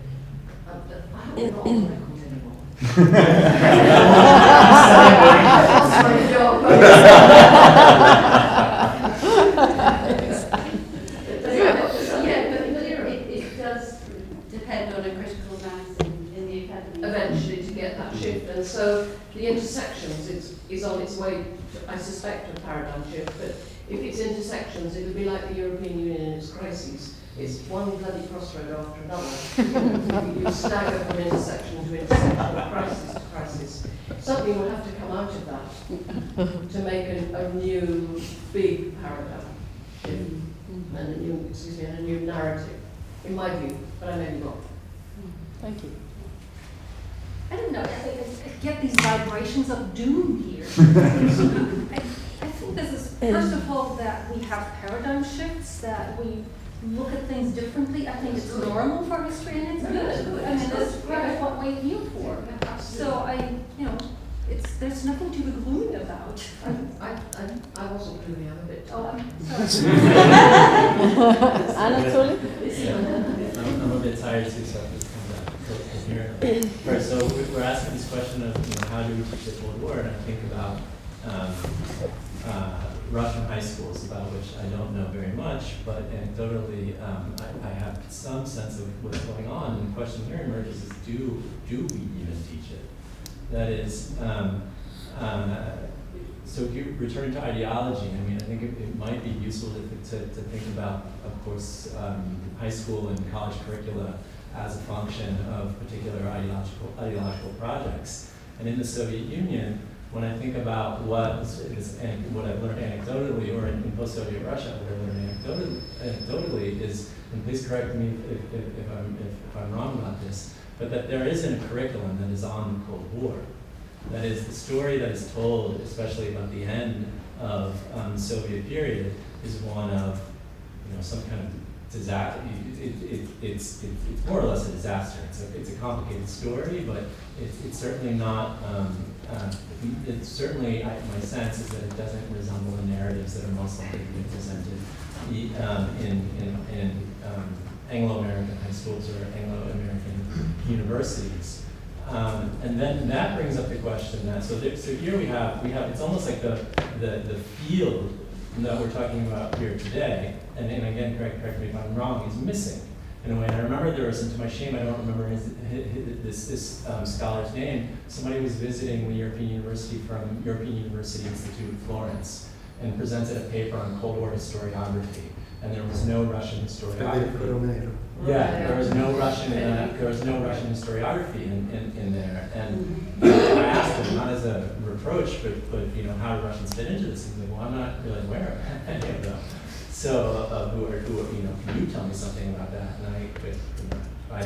Um, I hope we're not on record anymore. That's my job. Yeah, but, but it, it, it does depend on a critical mass in, in the academy. eventually to get that shift. And so the intersections is, is on its way, to, I suspect, to a paradigm shift. But if it's intersections, it'll be like the European Union in its crises. It's one bloody crossroad after another. you stagger from intersection to intersection, crisis to crisis. Something will have to come out of that to make a, a new big paradigm and a new, excuse me, and a new narrative, in my view. But I may be wrong. Thank you. I don't know, I, I I get these vibrations of doom here. I, I think this is, first of all, that we have paradigm shifts, that we look at things differently. I think it's normal for history and it's good. I mean, that's part of what we're here for. So I, you know, it's, there's nothing to be gloomy about. I, I, I, I wasn't gloomy, I'm a bit Oh, tired. I'm sorry. Anatoly? I'm, I'm a bit tired too, so Coherent. Right, so we- we're asking this question of, you know, how do we teach the Cold War? And I think about um, uh, Russian high schools, about which I don't know very much, but anecdotally, um, I, I have some sense of what's going on. And the question here emerges is, do, do we even teach it? That is, um, uh, so if you return to ideology, I mean, I think it, it might be useful to, to, to think about, of course, um, high school and college curricula as a function of particular ideological, ideological projects. And in the Soviet Union, when I think about what is, and what I've learned anecdotally, or in, in post-Soviet Russia, what I've learned anecdotally, is, and please correct me if, if, if, I'm, if, I'm wrong about this, but that there isn't a curriculum that is on the Cold War. That is, the story that is told, especially about the end of um, the Soviet period, is one of you know, some kind of disaster. It, it, it, it's, it, it's more or less a disaster. It's a, it's a complicated story, but it's, it's certainly not, um, uh, it's certainly, I, my sense is that it doesn't resemble the narratives that are most likely presented um, in, in, in um, Anglo-American high schools or Anglo-American universities. Um, and then that brings up the question that so there, so here we have we have it's almost like the the, the field that we're talking about here today, and, and again correct correct me if I'm wrong, is missing in a way. And I remember there was, and to my shame, I don't remember his, his, his, this this um, scholar's name. Somebody was visiting the European University from European University Institute of Florence and presented a paper on Cold War historiography, and there was no Russian historiography. Yeah, there was no Russian, uh, there was no Russian historiography in, in, in there. And I asked him, not as a reproach, but, but you know, how do Russians fit into this? Like, well, I'm not really aware of any of them. So, uh, who are, who are, you know, can you tell me something about that? And I, but, you know, I,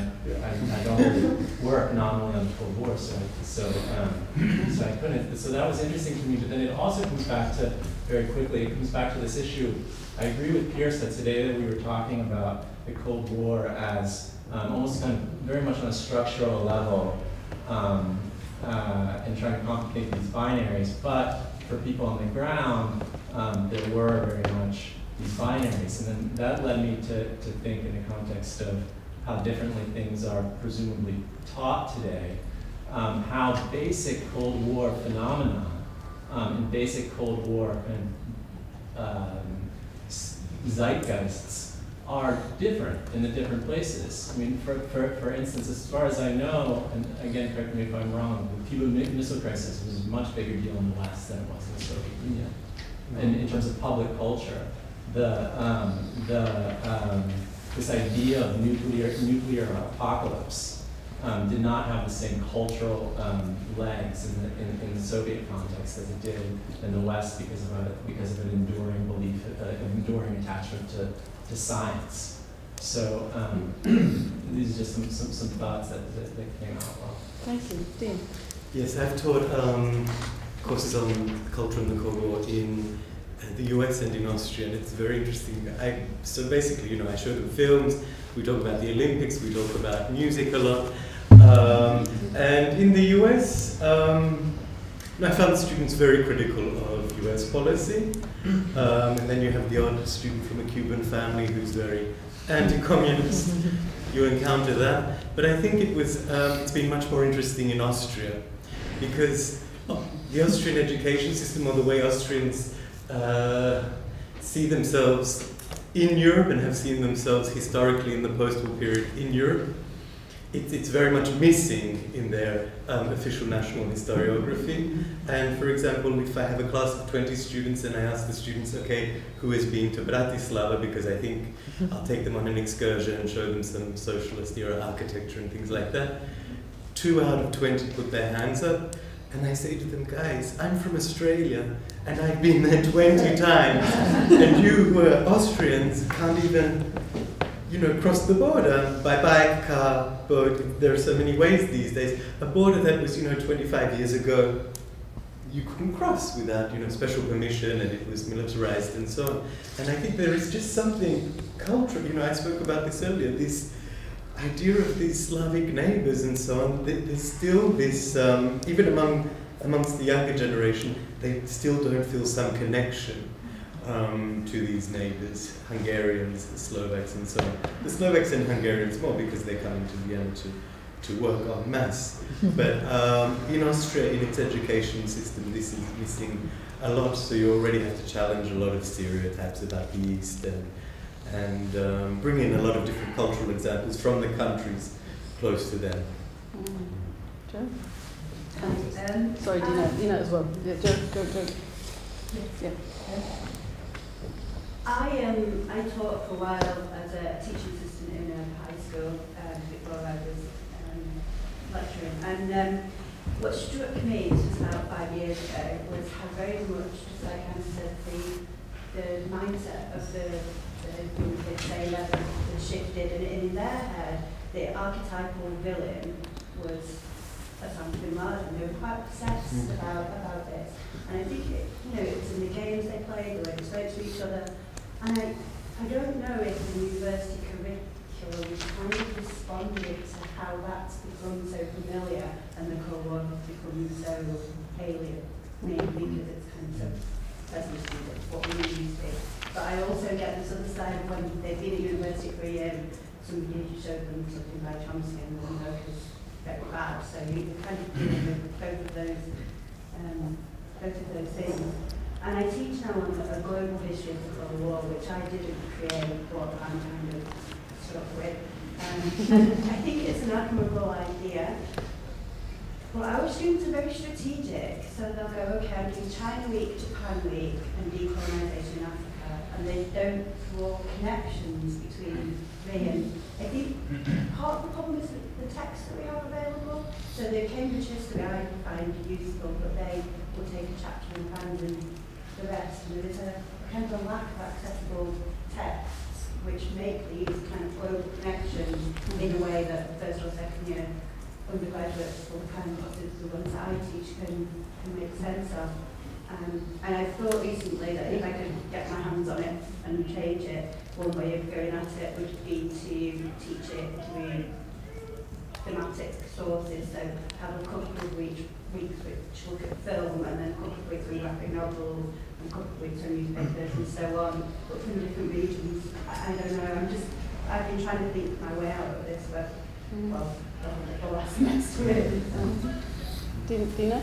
I, I don't work nominally on the Cold War, so, so, um, so I couldn't. So that was interesting to me, but then it also comes back to, very quickly, it comes back to this issue. I agree with Piers that today that we were talking about the Cold War as um, almost kind of very much on a structural level um, uh, and trying to complicate these binaries. But for people on the ground, um, there were very much these binaries. And then that led me to, to think in the context of how differently things are presumably taught today, um, how basic Cold War phenomena um, and basic Cold War and um, zeitgeists are different in the different places. I mean, for, for, for instance, as far as I know, and again, correct me if I'm wrong, the Cuban Mi- Missile Crisis was a much bigger deal in the West than it was in the Soviet Union. In, in terms of public culture, the, um, the, um, this idea of nuclear, nuclear apocalypse um, did not have the same cultural um, legs in the, in, in the Soviet context as it did in the West because of, a, because of an enduring belief, uh, an enduring attachment to, to science. So um, these are just some, some, some thoughts that, that, that came out well. Thank you. Dean? Yes, I've taught um, courses on the culture and the Cold War in uh, the US and in Austria, and it's very interesting. I, so basically, you know, I show them films, we talk about the Olympics, we talk about music a lot. Um, and in the US, um, I found students very critical of US policy. Um, and then you have the odd student from a Cuban family who's very anti-communist. you encounter that. But I think it was, um, it's been much more interesting in Austria because the Austrian education system or the way Austrians uh, see themselves in Europe and have seen themselves historically in the post-war period in Europe, it, it's very much missing in their um, official national historiography. And for example, if I have a class of 20 students and I ask the students, okay, who has been to Bratislava, because I think I'll take them on an excursion and show them some socialist era architecture and things like that, two out of 20 put their hands up. And I say to them, guys, I'm from Australia and I've been there 20 times. and you who are Austrians can't even, you know, cross the border by bike, car, boat. There are so many ways these days. A border that was, you know, 25 years ago, you couldn't cross without, you know, special permission and it was militarized and so on. And I think there is just something cultural, you know, I spoke about this earlier, this idea of these Slavic neighbors and so on, th- there's still this, um, even among amongst the younger generation, they still don't feel some connection um, to these neighbors, Hungarians, the Slovaks, and so on. The Slovaks and Hungarians more because they're coming to Vienna to, to work en masse. but um, in Austria, in its education system, this is missing a lot, so you already have to challenge a lot of stereotypes about the East and, and um, bring in a lot of different cultural examples from the countries close to them. Mm. Joe? Um, Sorry, Dina, Dina as well. Yeah, Joe, go, go. Yeah. I um I taught for a while as a teaching assistant in a high school um, before I was um, lecturing, and um, what struck me just about five years ago was how very much, just like Anna said, the the mindset of the the young kids say level had shifted, and in their head, the archetypal villain was Osama bin Laden. They were quite obsessed about about this, and I think it, you know it was in the games they played, the way they spoke to each other. And I, I don't know if the university curriculum kind of responded to how that's become so familiar and the core one has become so alien, maybe because it's kind of present students, what we used to. But I also get this other side of when they've been at university for a year and somebody showed them something by Chomsky and the work is very bad. So you're kind of dealing with both of those, um, both of those things. And I teach now on a global history of the Cold War, which I didn't create, but I'm kind of stuck with. Um, and I think it's an admirable idea. Well, our students are very strategic, so they'll go, okay, I'm doing China Week, Japan Week, and decolonisation in Africa, and they don't draw connections between me and I think part of the problem is the text that we have available. So the Cambridge history I find useful, but they will take a chapter and abandon the rest. And there is a kind of a lack of accessible texts which make these kind of global connections in a way that first or second year undergraduates or kind of the ones that I teach can, can make sense of. Um, and I thought recently that if I could get my hands on it and change it, one way of going at it would be to teach it through thematic sources. So have a couple of weeks, weeks which look at film and then a couple of weeks on graphic novels and a couple of weeks on newspapers and so on, but from different regions. I, I don't know, I'm just, I've been trying to think my way out of this, but, well, the last semester really. Um, Dina?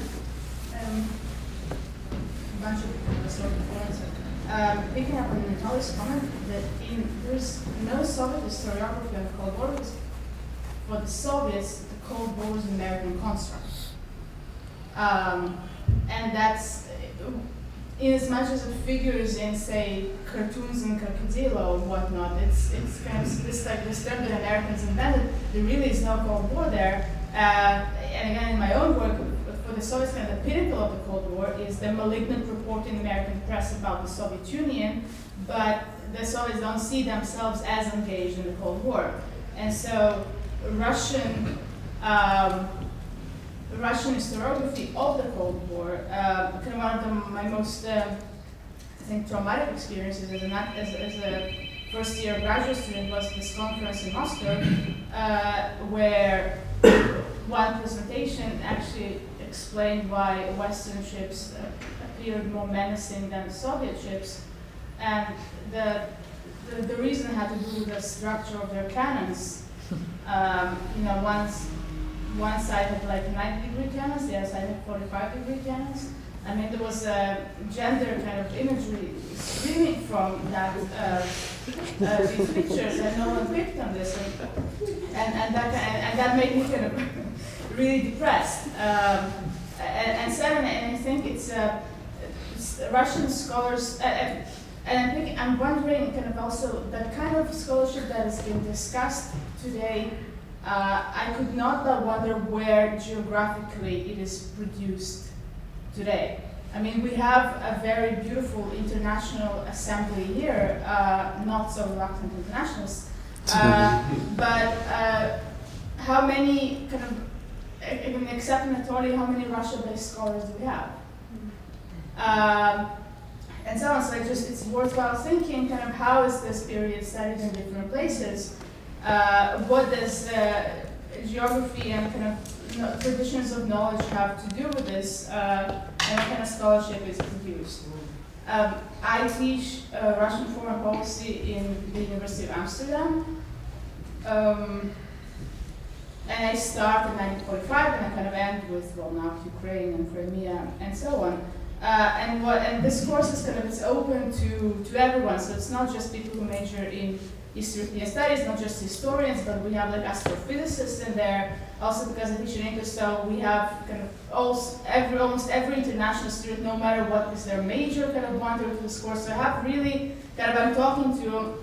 Um, a bunch of sort of points. Um, picking up on Anatoly's comment that in, there's no Soviet historiography of the Cold War because for the Soviets, the Cold War was an American construct. Um, and that's, in as much as it figures in, say, cartoons and Krokodil and whatnot, it's, it's kind of this like term that Americans invented. There really is no Cold War there. Uh, and again, in my own work, for the Soviets, kind of the pinnacle of the Cold War is the malignant report in American press about the Soviet Union, but the Soviets don't see themselves as engaged in the Cold War. And so Russian um, Russian historiography of the Cold War, uh, kind of one of the, my most, uh, I think, traumatic experiences as, an, as, as a first year graduate student was this conference in Moscow, uh, where one presentation actually explained why Western ships uh, appeared more menacing than Soviet ships, and the, the, the reason had to do with the structure of their cannons. Um, you know, once one side had like 90 degree cannons, the other side had 45 degree cannons. I mean, there was a gender kind of imagery streaming from that uh, uh, these pictures, and no one picked on this, and, and, and that and, and that made me kind of really depressed. Um, and, and and I think it's, uh, Russian scholars. Uh, and I think I'm wondering, kind of also that kind of scholarship that has been discussed today uh, I could not but wonder where geographically it is produced today. I mean, we have a very beautiful international assembly here, uh, not so reluctant internationalists, uh, but uh, how many kind of, I mean, except Anatoly, how many Russia-based scholars do we have? Um, and so on. So it just it's worthwhile thinking kind of how is this period studied in different places. Uh, what does uh, geography and kind of traditions of knowledge have to do with this, uh, and what kind of scholarship is produced. Um, I teach uh, Russian foreign policy in the University of Amsterdam. Um, and I start in 1945 and I kind of end with, well, now Ukraine and Crimea and so on. Uh, and what and this course is kind of it's open to, to everyone, so it's not just people who major in European studies, not just historians, but we have like astrophysicists in there. Also because I teach in English, so we have kind of also every almost every international student, no matter what is their major, kind of wander to this course. So I have really kind of I'm talking to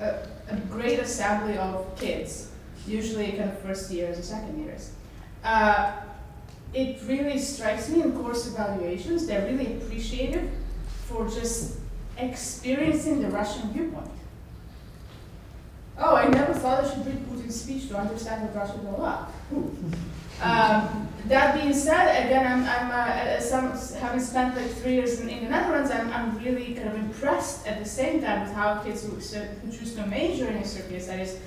a, a great assembly of kids, usually kind of first years or second years. Uh, it really strikes me in course evaluations, they're really appreciative for just experiencing the Russian viewpoint. Oh, I never thought I should read Putin's speech to understand what Russia is all about. Um, that being said, again, I'm, I'm uh, some, having spent like three years in, in the Netherlands, I'm, I'm really kind of impressed at the same time with how kids who, who choose to major in European studies,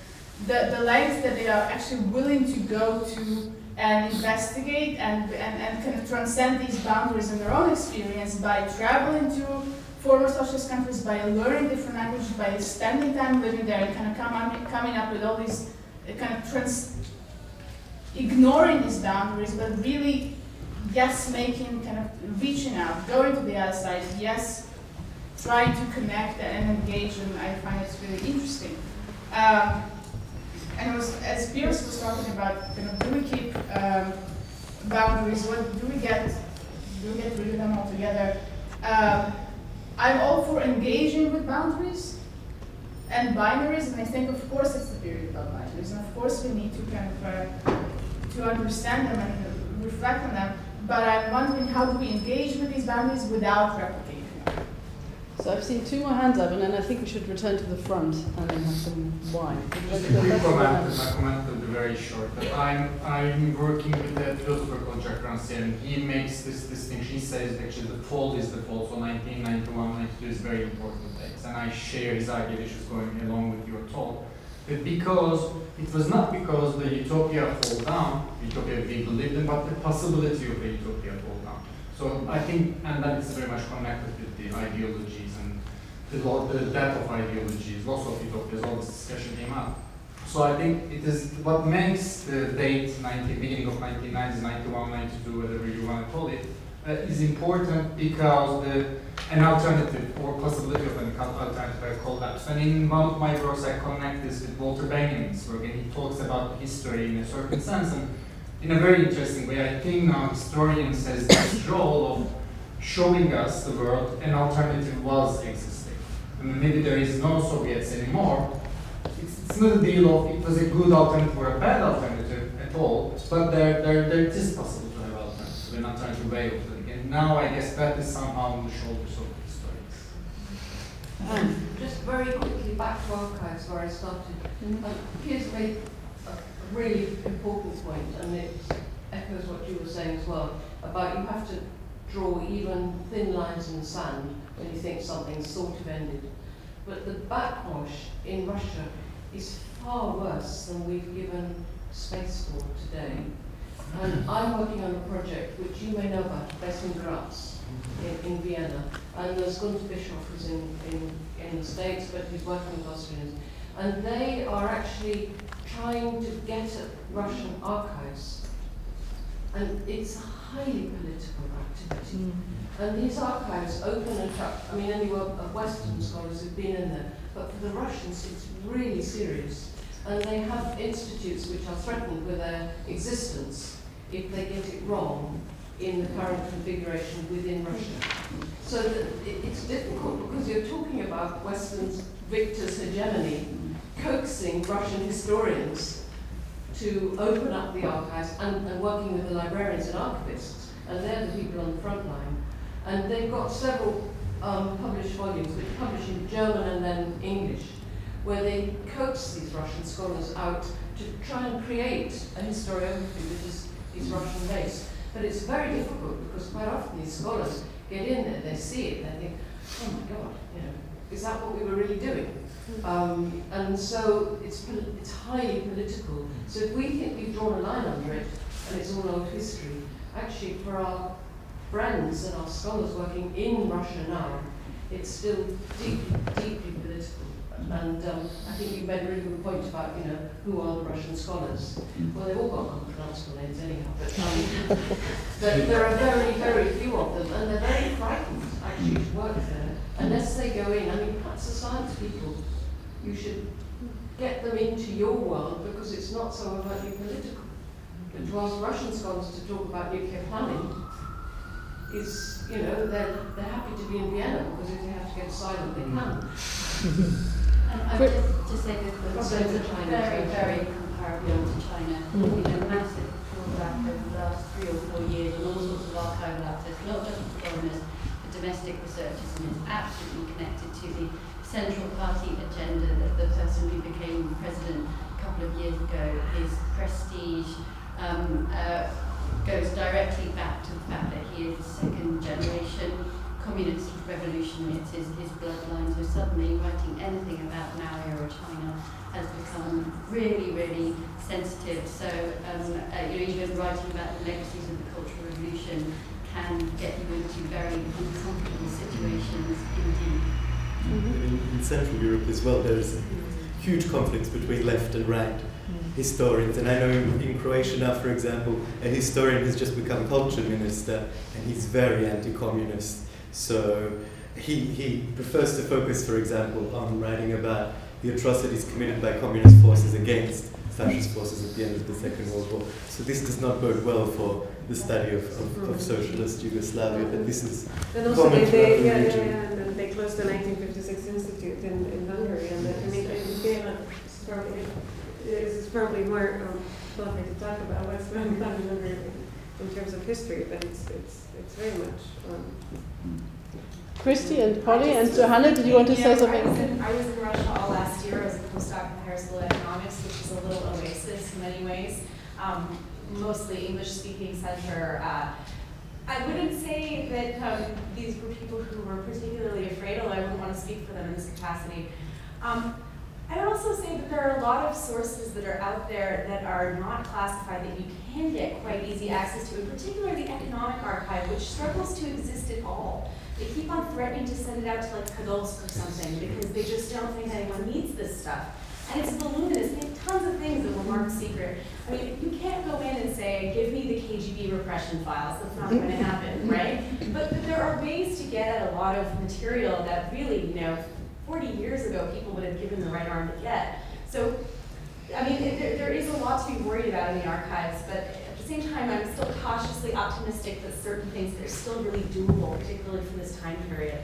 the, the length that they are actually willing to go to and investigate and, and, and kind of transcend these boundaries in their own experience by traveling to former socialist countries, by learning different languages, by spending time living there and kind of come, coming up with all these uh, kind of trans, ignoring these boundaries, but really, yes, making kind of reaching out, going to the other side, yes, trying to connect and engage, and I find it's really interesting. Um, and it was, as Piers was talking about, you know, do we keep um, boundaries? What do we get? Do we get rid of them altogether? Um, I'm all for engaging with boundaries and binaries, and I think, of course, it's the period about binaries, and of course, we need to kind of uh, to understand them and reflect on them. But I'm wondering, how do we engage with these boundaries without replicating? So I've seen two more hands up, and then I think we should return to the front and then have some wine. Just a comment, my comment will be very short. I'm, I'm working with a philosopher called Jacques Rancière, he makes this distinction. He says actually the fall is the fall, so 1991, 92 is very important dates. And I share his idea, which is going along with your talk. But because it was not because the utopia fall down, utopia we believed in, but the possibility of a utopia fall. So I think, and that is very much connected with the ideologies and the, lo- the death of ideologies, loss of utopias, all this discussion came up. So I think it is what makes the date 90, beginning of 1990s, 91, 92, whatever you want to call it, uh, is important because the an alternative or possibility of an alternative collapse. And in one of my works, I connect this with Walter Benjamin's work, and he talks about history in a certain sense. And in a very interesting way, I think now historians has this role of showing us the world an alternative was existing. And maybe there is no Soviets anymore. It's, it's not a deal of it was a good alternative or a bad alternative at all, but there, there, there it is possible to have alternatives. We're not trying to weigh it. And now I guess that is somehow on the shoulders of historians. Um, just very quickly back to archives where I started. Um, Piers made a really important point, and it echoes what you were saying as well about you have to draw even thin lines in the sand when you think something's sort of ended. But the backwash in Russia is far worse than we've given space for today. And I'm working on a project which you may know about, in Graz, in, in Vienna. And there's Günter Bischof who's in, in, in the States, but he's working with Austrians. And they are actually trying to get at Russian archives. And it's a highly political activity. Mm. And these archives open and shut. I mean, only uh, Western scholars have been in there, but for the Russians, it's really serious. And they have institutes which are threatened with their existence if they get it wrong in the current configuration within Russia. So that it's difficult because you're talking about Western's victor's hegemony, coaxing Russian historians to open up the archives and, and working with the librarians and archivists, and they're the people on the front line. And they've got several um, published volumes, which publish in German and then English, where they coax these Russian scholars out to try and create a historiography which is, is Russian based. But it's very difficult because quite often these scholars get in there, they see it, and they think, oh my God, you know, is that what we were really doing? Um, and so it's, it's highly political. So if we think we've drawn a line under it and it's all old history, actually for our friends and our scholars working in Russia now, it's still deeply, deeply political. And um, I think you made a really good point about, you know, who are the Russian scholars? Well, they've all got unpronounceable names anyhow, but, um, but there are very, very few of them, and they're very frightened actually to work there, unless they go in. I mean, perhaps the science people, you should get them into your world because it's not so overtly political. But to ask Russian scholars to talk about nuclear planning is, you know, they're, they're happy to be in Vienna because if they have to get asylum, they can. And I would just, just say that the Let's Russians go to are China. very, very comparable to China. Mm. You know, massive pullback over the last three or four years and all sorts of archival access, not just for foreigners, but domestic researchers, and it's absolutely connected to the central party agenda that the person who became president a couple of years ago, his prestige um, uh, goes directly back to the fact that he is a second generation communist revolutionary. It's his, his bloodline. So suddenly writing anything about Mao era China has become really, really sensitive. So um, uh, you know, even writing about the legacies of the Cultural Revolution can get you into very uncomfortable situations indeed. Mm-hmm. In, in Central Europe as well, there's huge conflicts between left and right mm-hmm. historians. And I know in, in Croatia now, for example, a historian has just become culture minister, and he's very anti-communist. So he, he prefers to focus, for example, on writing about the atrocities committed by communist forces against fascist forces at the end of the Second World War. So this does not bode well for the study of, of, of socialist Yugoslavia, but this is And also, common they, throughout they, the yeah, yeah, yeah, and then they closed the 1956 Institute in, in Hungary, and then, I mean, in Vienna, it's probably, it's probably more um, lovely to talk about what's going on in Hungary in terms of history, but it's, it's, it's very much. Um, Christy and Polly and Johanna, did you want to say I was, something? in, I was in Russia all last year. I was a postdoc in the Higher School of Economics, which is a little oasis in many ways. Um, mostly English-speaking center. Uh, I wouldn't say that um, these were people who were particularly afraid, although I wouldn't want to speak for them in this capacity. Um, I would also say that there are a lot of sources that are out there that are not classified that you can get quite easy access to, in particular the Economic Archive, which struggles to exist at all. They keep on threatening to send it out to like Podolsk or something because they just don't think anyone needs this stuff. And it's voluminous. They have tons of things that were marked secret. I mean, you can't go in and say, give me the KGB repression files. That's not going to happen, right? But, but there are ways to get at a lot of material that really, you know, 40 years ago, people would have given the right arm to get. So, I mean, it, there, there is a lot to be worried about in the archives, but the same time, I'm still cautiously optimistic that certain things are still really doable, particularly for this time period.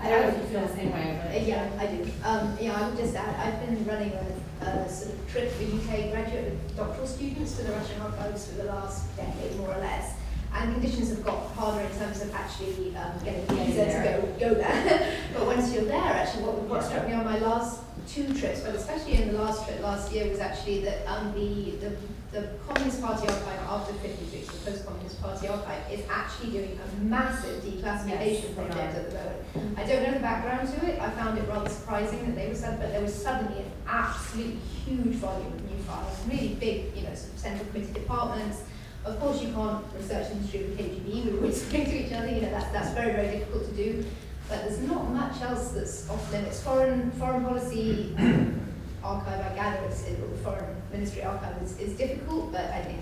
I don't know if you feel the same way, Uh, but. Yeah, I do. Um, yeah, I would just add, I've been running a, a sort of trip for UK graduate doctoral students to the Russian archives for the last decade, more or less. And conditions have got harder in terms of actually um, getting a visa to go, go there. but once you're there, actually, what, what struck me on my last two trips, but especially in the last trip last year, was actually that um, the, the, the Communist Party archive after 56, the post-Communist Party archive, is actually doing a massive declassification Yes, project at the moment. I don't know the background to it. I found it rather surprising that they were said, but there was suddenly an absolutely huge volume of new files, really big, you know, sort of central committee departments. Of course, you can't research in the history of the KGB. We always speak to each other. You know, that's that's very very difficult to do. But there's not much else that's off limits. Foreign foreign policy archive, I gather, it's foreign ministry archive is, is difficult, but I think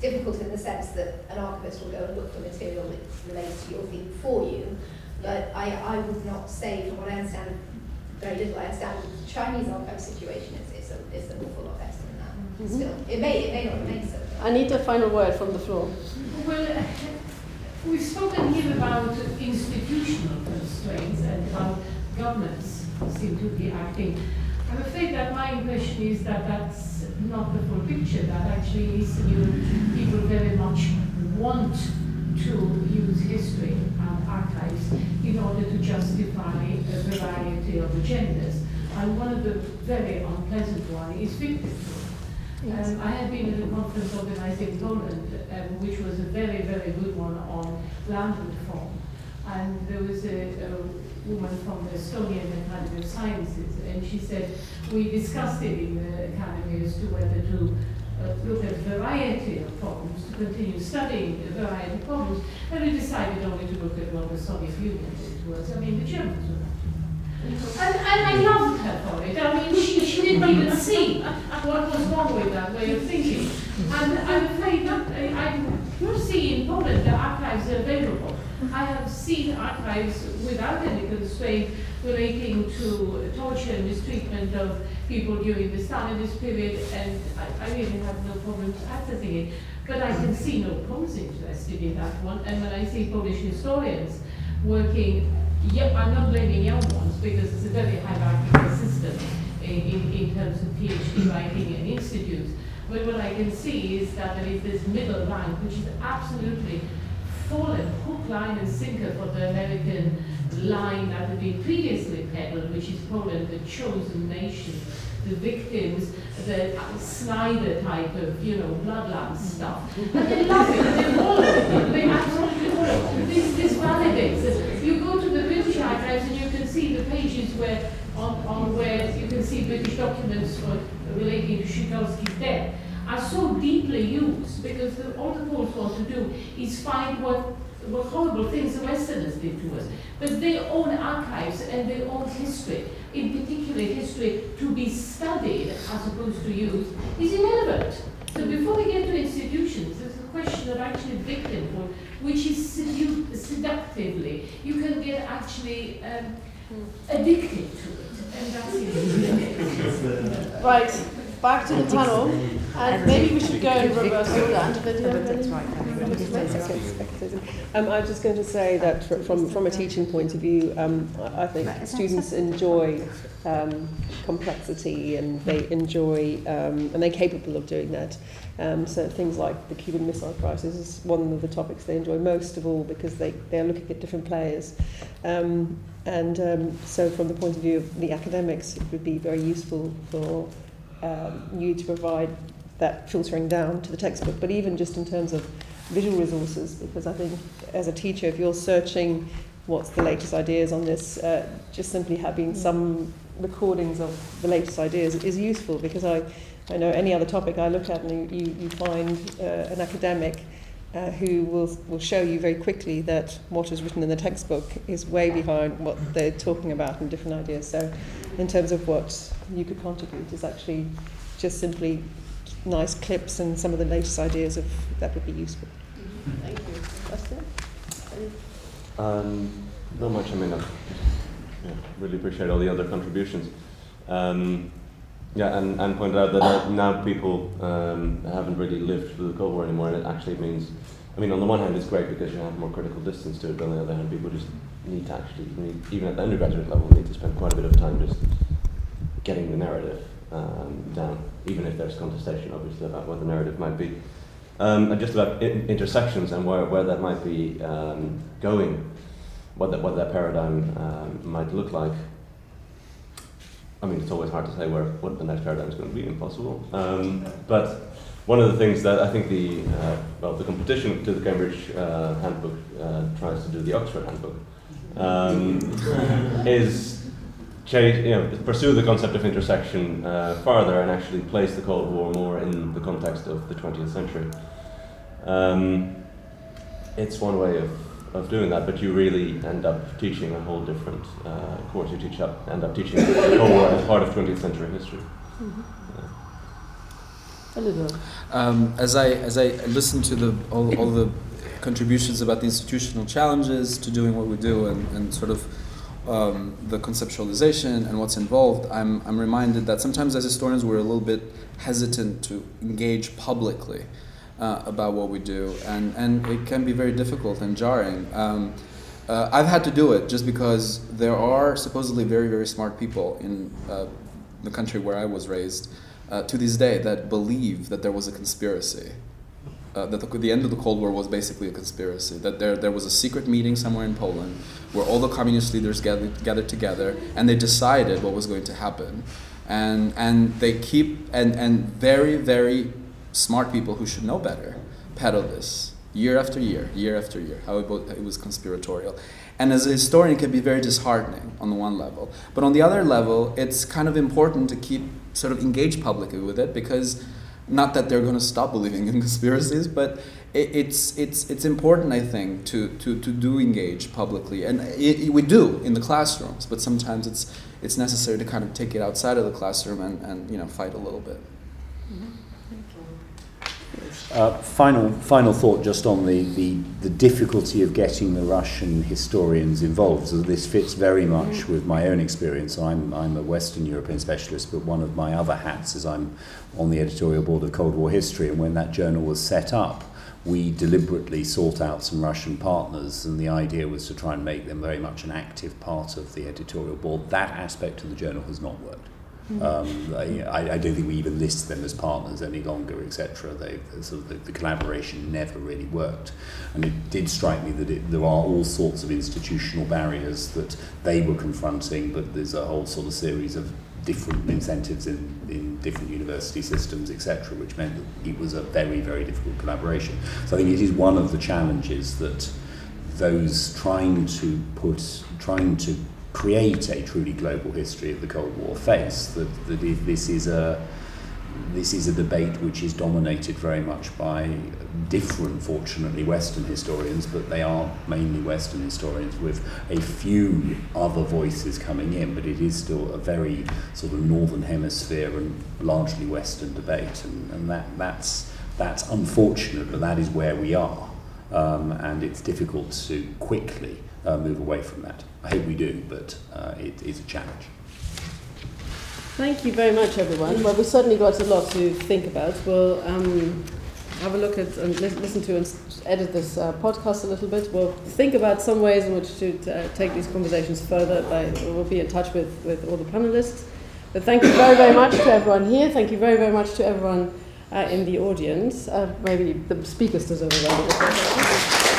difficult in the sense that an archivist will go and look for material that relates to your theme for you. But I, I would not say, from what I understand, very little I understand the Chinese archive situation, is it's, a, it's an awful lot better than that. Mhm. Still, it may, it may not remain so. I need a final word from the floor. Well, uh, we've spoken here about institutional constraints and how governments seem to be acting. I'm afraid that my impression is that that's not the full picture, that actually Europe people very much want to use history and archives in order to justify a variety of agendas. And one of the very unpleasant one is fictive. Um, I have been at a conference organized in Poland, um, which was a very, very good one on land reform. And there was a, a woman from the Estonian Academy of Sciences, and she said we discussed it in the academy as to whether to uh, look at variety of problems, to continue studying a variety of problems, and we decided only to look at what the Soviet Union did to us. I mean, the Germans were and, and I loved her for it. I mean, she, she didn't even see what was wrong with that way of thinking. And I'm afraid that I, I'm not seeing in Poland the archives are available. I have seen archives without any constraint relating to torture and mistreatment of people during the Stalinist period, and I, I really have no problems accessing it. But I can see no Poles interested in that one. And when I see Polish historians working yeah, I'm not blaming young ones because it's a very hierarchical system in, in, in terms of PhD writing and institutes. But what I can see is that there is this middle line, which is absolutely fallen hook, line, and sinker for the American line that had been previously peddled, which is Poland, the chosen nation, the victims, the Snyder type of, you know, bloodline stuff. And they love it, they follow it, they absolutely follow it. This, this validates it. You go to the British archives and you can see the pages where, on, on where you can see British documents for, relating to Sikorski's death are so deeply used because the, all the Poles want to do is find what what horrible things the Westerners did to us. But their own archives and their own history, in particular history to be studied as opposed to used, is irrelevant. So before we get to institutions, there's a question of actually victimhood, which is sedu- seductively. You can get actually um, addicted to it, and that's it. Right, back to the panel, and maybe we should go in reverse order. Um, I was just going to say that from, from a teaching point of view, um, I I think students enjoy um, complexity and they enjoy, um, and they're capable of doing that. Um, so things like the Cuban Missile Crisis is one of the topics they enjoy most of all because they, they're looking at different players. Um, and um, so from the point of view of the academics, it would be very useful for um, you to provide that filtering down to the textbook, but even just in terms of visual resources, because I think as a teacher, if you're searching what's the latest ideas on this, uh, just simply having some recordings of the latest ideas is useful because I, I know any other topic I look at and you, you, you find uh, an academic uh, who will, will show you very quickly that what is written in the textbook is way behind what they're talking about and different ideas. So in terms of what you could contribute is actually just simply nice clips and some of the latest ideas of that would be useful. Thank you. Question? Um, not much. I mean, I yeah, really appreciate all the other contributions. Um, yeah, and, and pointed out that now people um, haven't really lived through the Cold War anymore, and it actually means, I mean, on the one hand, it's great because you have more critical distance to it, but on the other hand, people just need to actually, need, even at the undergraduate level, need to spend quite a bit of time just getting the narrative um, down, even if there's contestation, obviously, about what the narrative might be. Um, and just about in- intersections and where, where that might be um, going, what that, what that paradigm um, might look like. I mean, it's always hard to say where what the next paradigm is going to be, impossible. Um, but one of the things that I think the uh, well, the competition to the Cambridge uh, handbook uh, tries to do, the Oxford handbook, um, is change, you know, pursue the concept of intersection uh, farther and actually place the Cold War more in the context of the 20th century. Um, it's one way of, of doing that, but you really end up teaching a whole different uh, course. You teach up, end up teaching the Cold War as part of 20th century history. Um, as I as I listen to the all, all the contributions about the institutional challenges to doing what we do and, and sort of um, the conceptualization and what's involved, I'm, I'm reminded that sometimes as historians we're a little bit hesitant to engage publicly uh, about what we do, and, and it can be very difficult and jarring. Um, uh, I've had to do it just because there are supposedly very, very smart people in uh, the country where I was raised uh, to this day that believe that there was a conspiracy uh, that the, the, end of the Cold War was basically a conspiracy. That there, there was a secret meeting somewhere in Poland where all the communist leaders gathered, gathered together and they decided what was going to happen. And, and they keep, and, and very, very smart people who should know better peddle this year after year, year after year, how it, it was conspiratorial. And as a historian, it can be very disheartening on the one level. But on the other level, it's kind of important to keep sort of engaged publicly with it because not that they're going to stop believing in conspiracies, but it, it's, it's, it's important, I think, to, to, to do engage publicly. And it, it, we do in the classrooms, but sometimes it's, it's necessary to kind of take it outside of the classroom and, and you know, fight a little bit. Mm-hmm. Uh, final, final thought just on the, the, the difficulty of getting the Russian historians involved. So this fits very much with my own experience. I'm, I'm a Western European specialist, but one of my other hats is I'm on the editorial board of Cold War History. And when that journal was set up, we deliberately sought out some Russian partners, and the idea was to try and make them very much an active part of the editorial board. That aspect of the journal has not worked. Um, I, I don't think we even list them as partners any longer, etc. Sort of the, the collaboration never really worked, and it did strike me that it, there are all sorts of institutional barriers that they were confronting, but there's a whole sort of series of different incentives in, in different university systems, etc., which meant that it was a very, very difficult collaboration. So I think it is one of the challenges that those trying to put, trying to create a truly global history of the Cold War face. That, that this is a this is a debate which is dominated very much by different, fortunately, Western historians, but they are mainly Western historians with a few other voices coming in, but it is still a very sort of Northern Hemisphere and largely Western debate, and, and that, that's, that's unfortunate, but that is where we are, um, and it's difficult to quickly uh, move away from that. I hope we do, but uh, it is a challenge. Thank you very much, everyone. Well, we've certainly got a lot to think about. We'll um, have a look at and listen to and edit this uh, podcast a little bit. We'll think about some ways in which to uh, take these conversations further. By, we'll be in touch with, with all the panelists. But thank you very, very much to everyone here. Thank you very, very much to everyone uh, in the audience. Uh, maybe the speakers deserve a round of applause.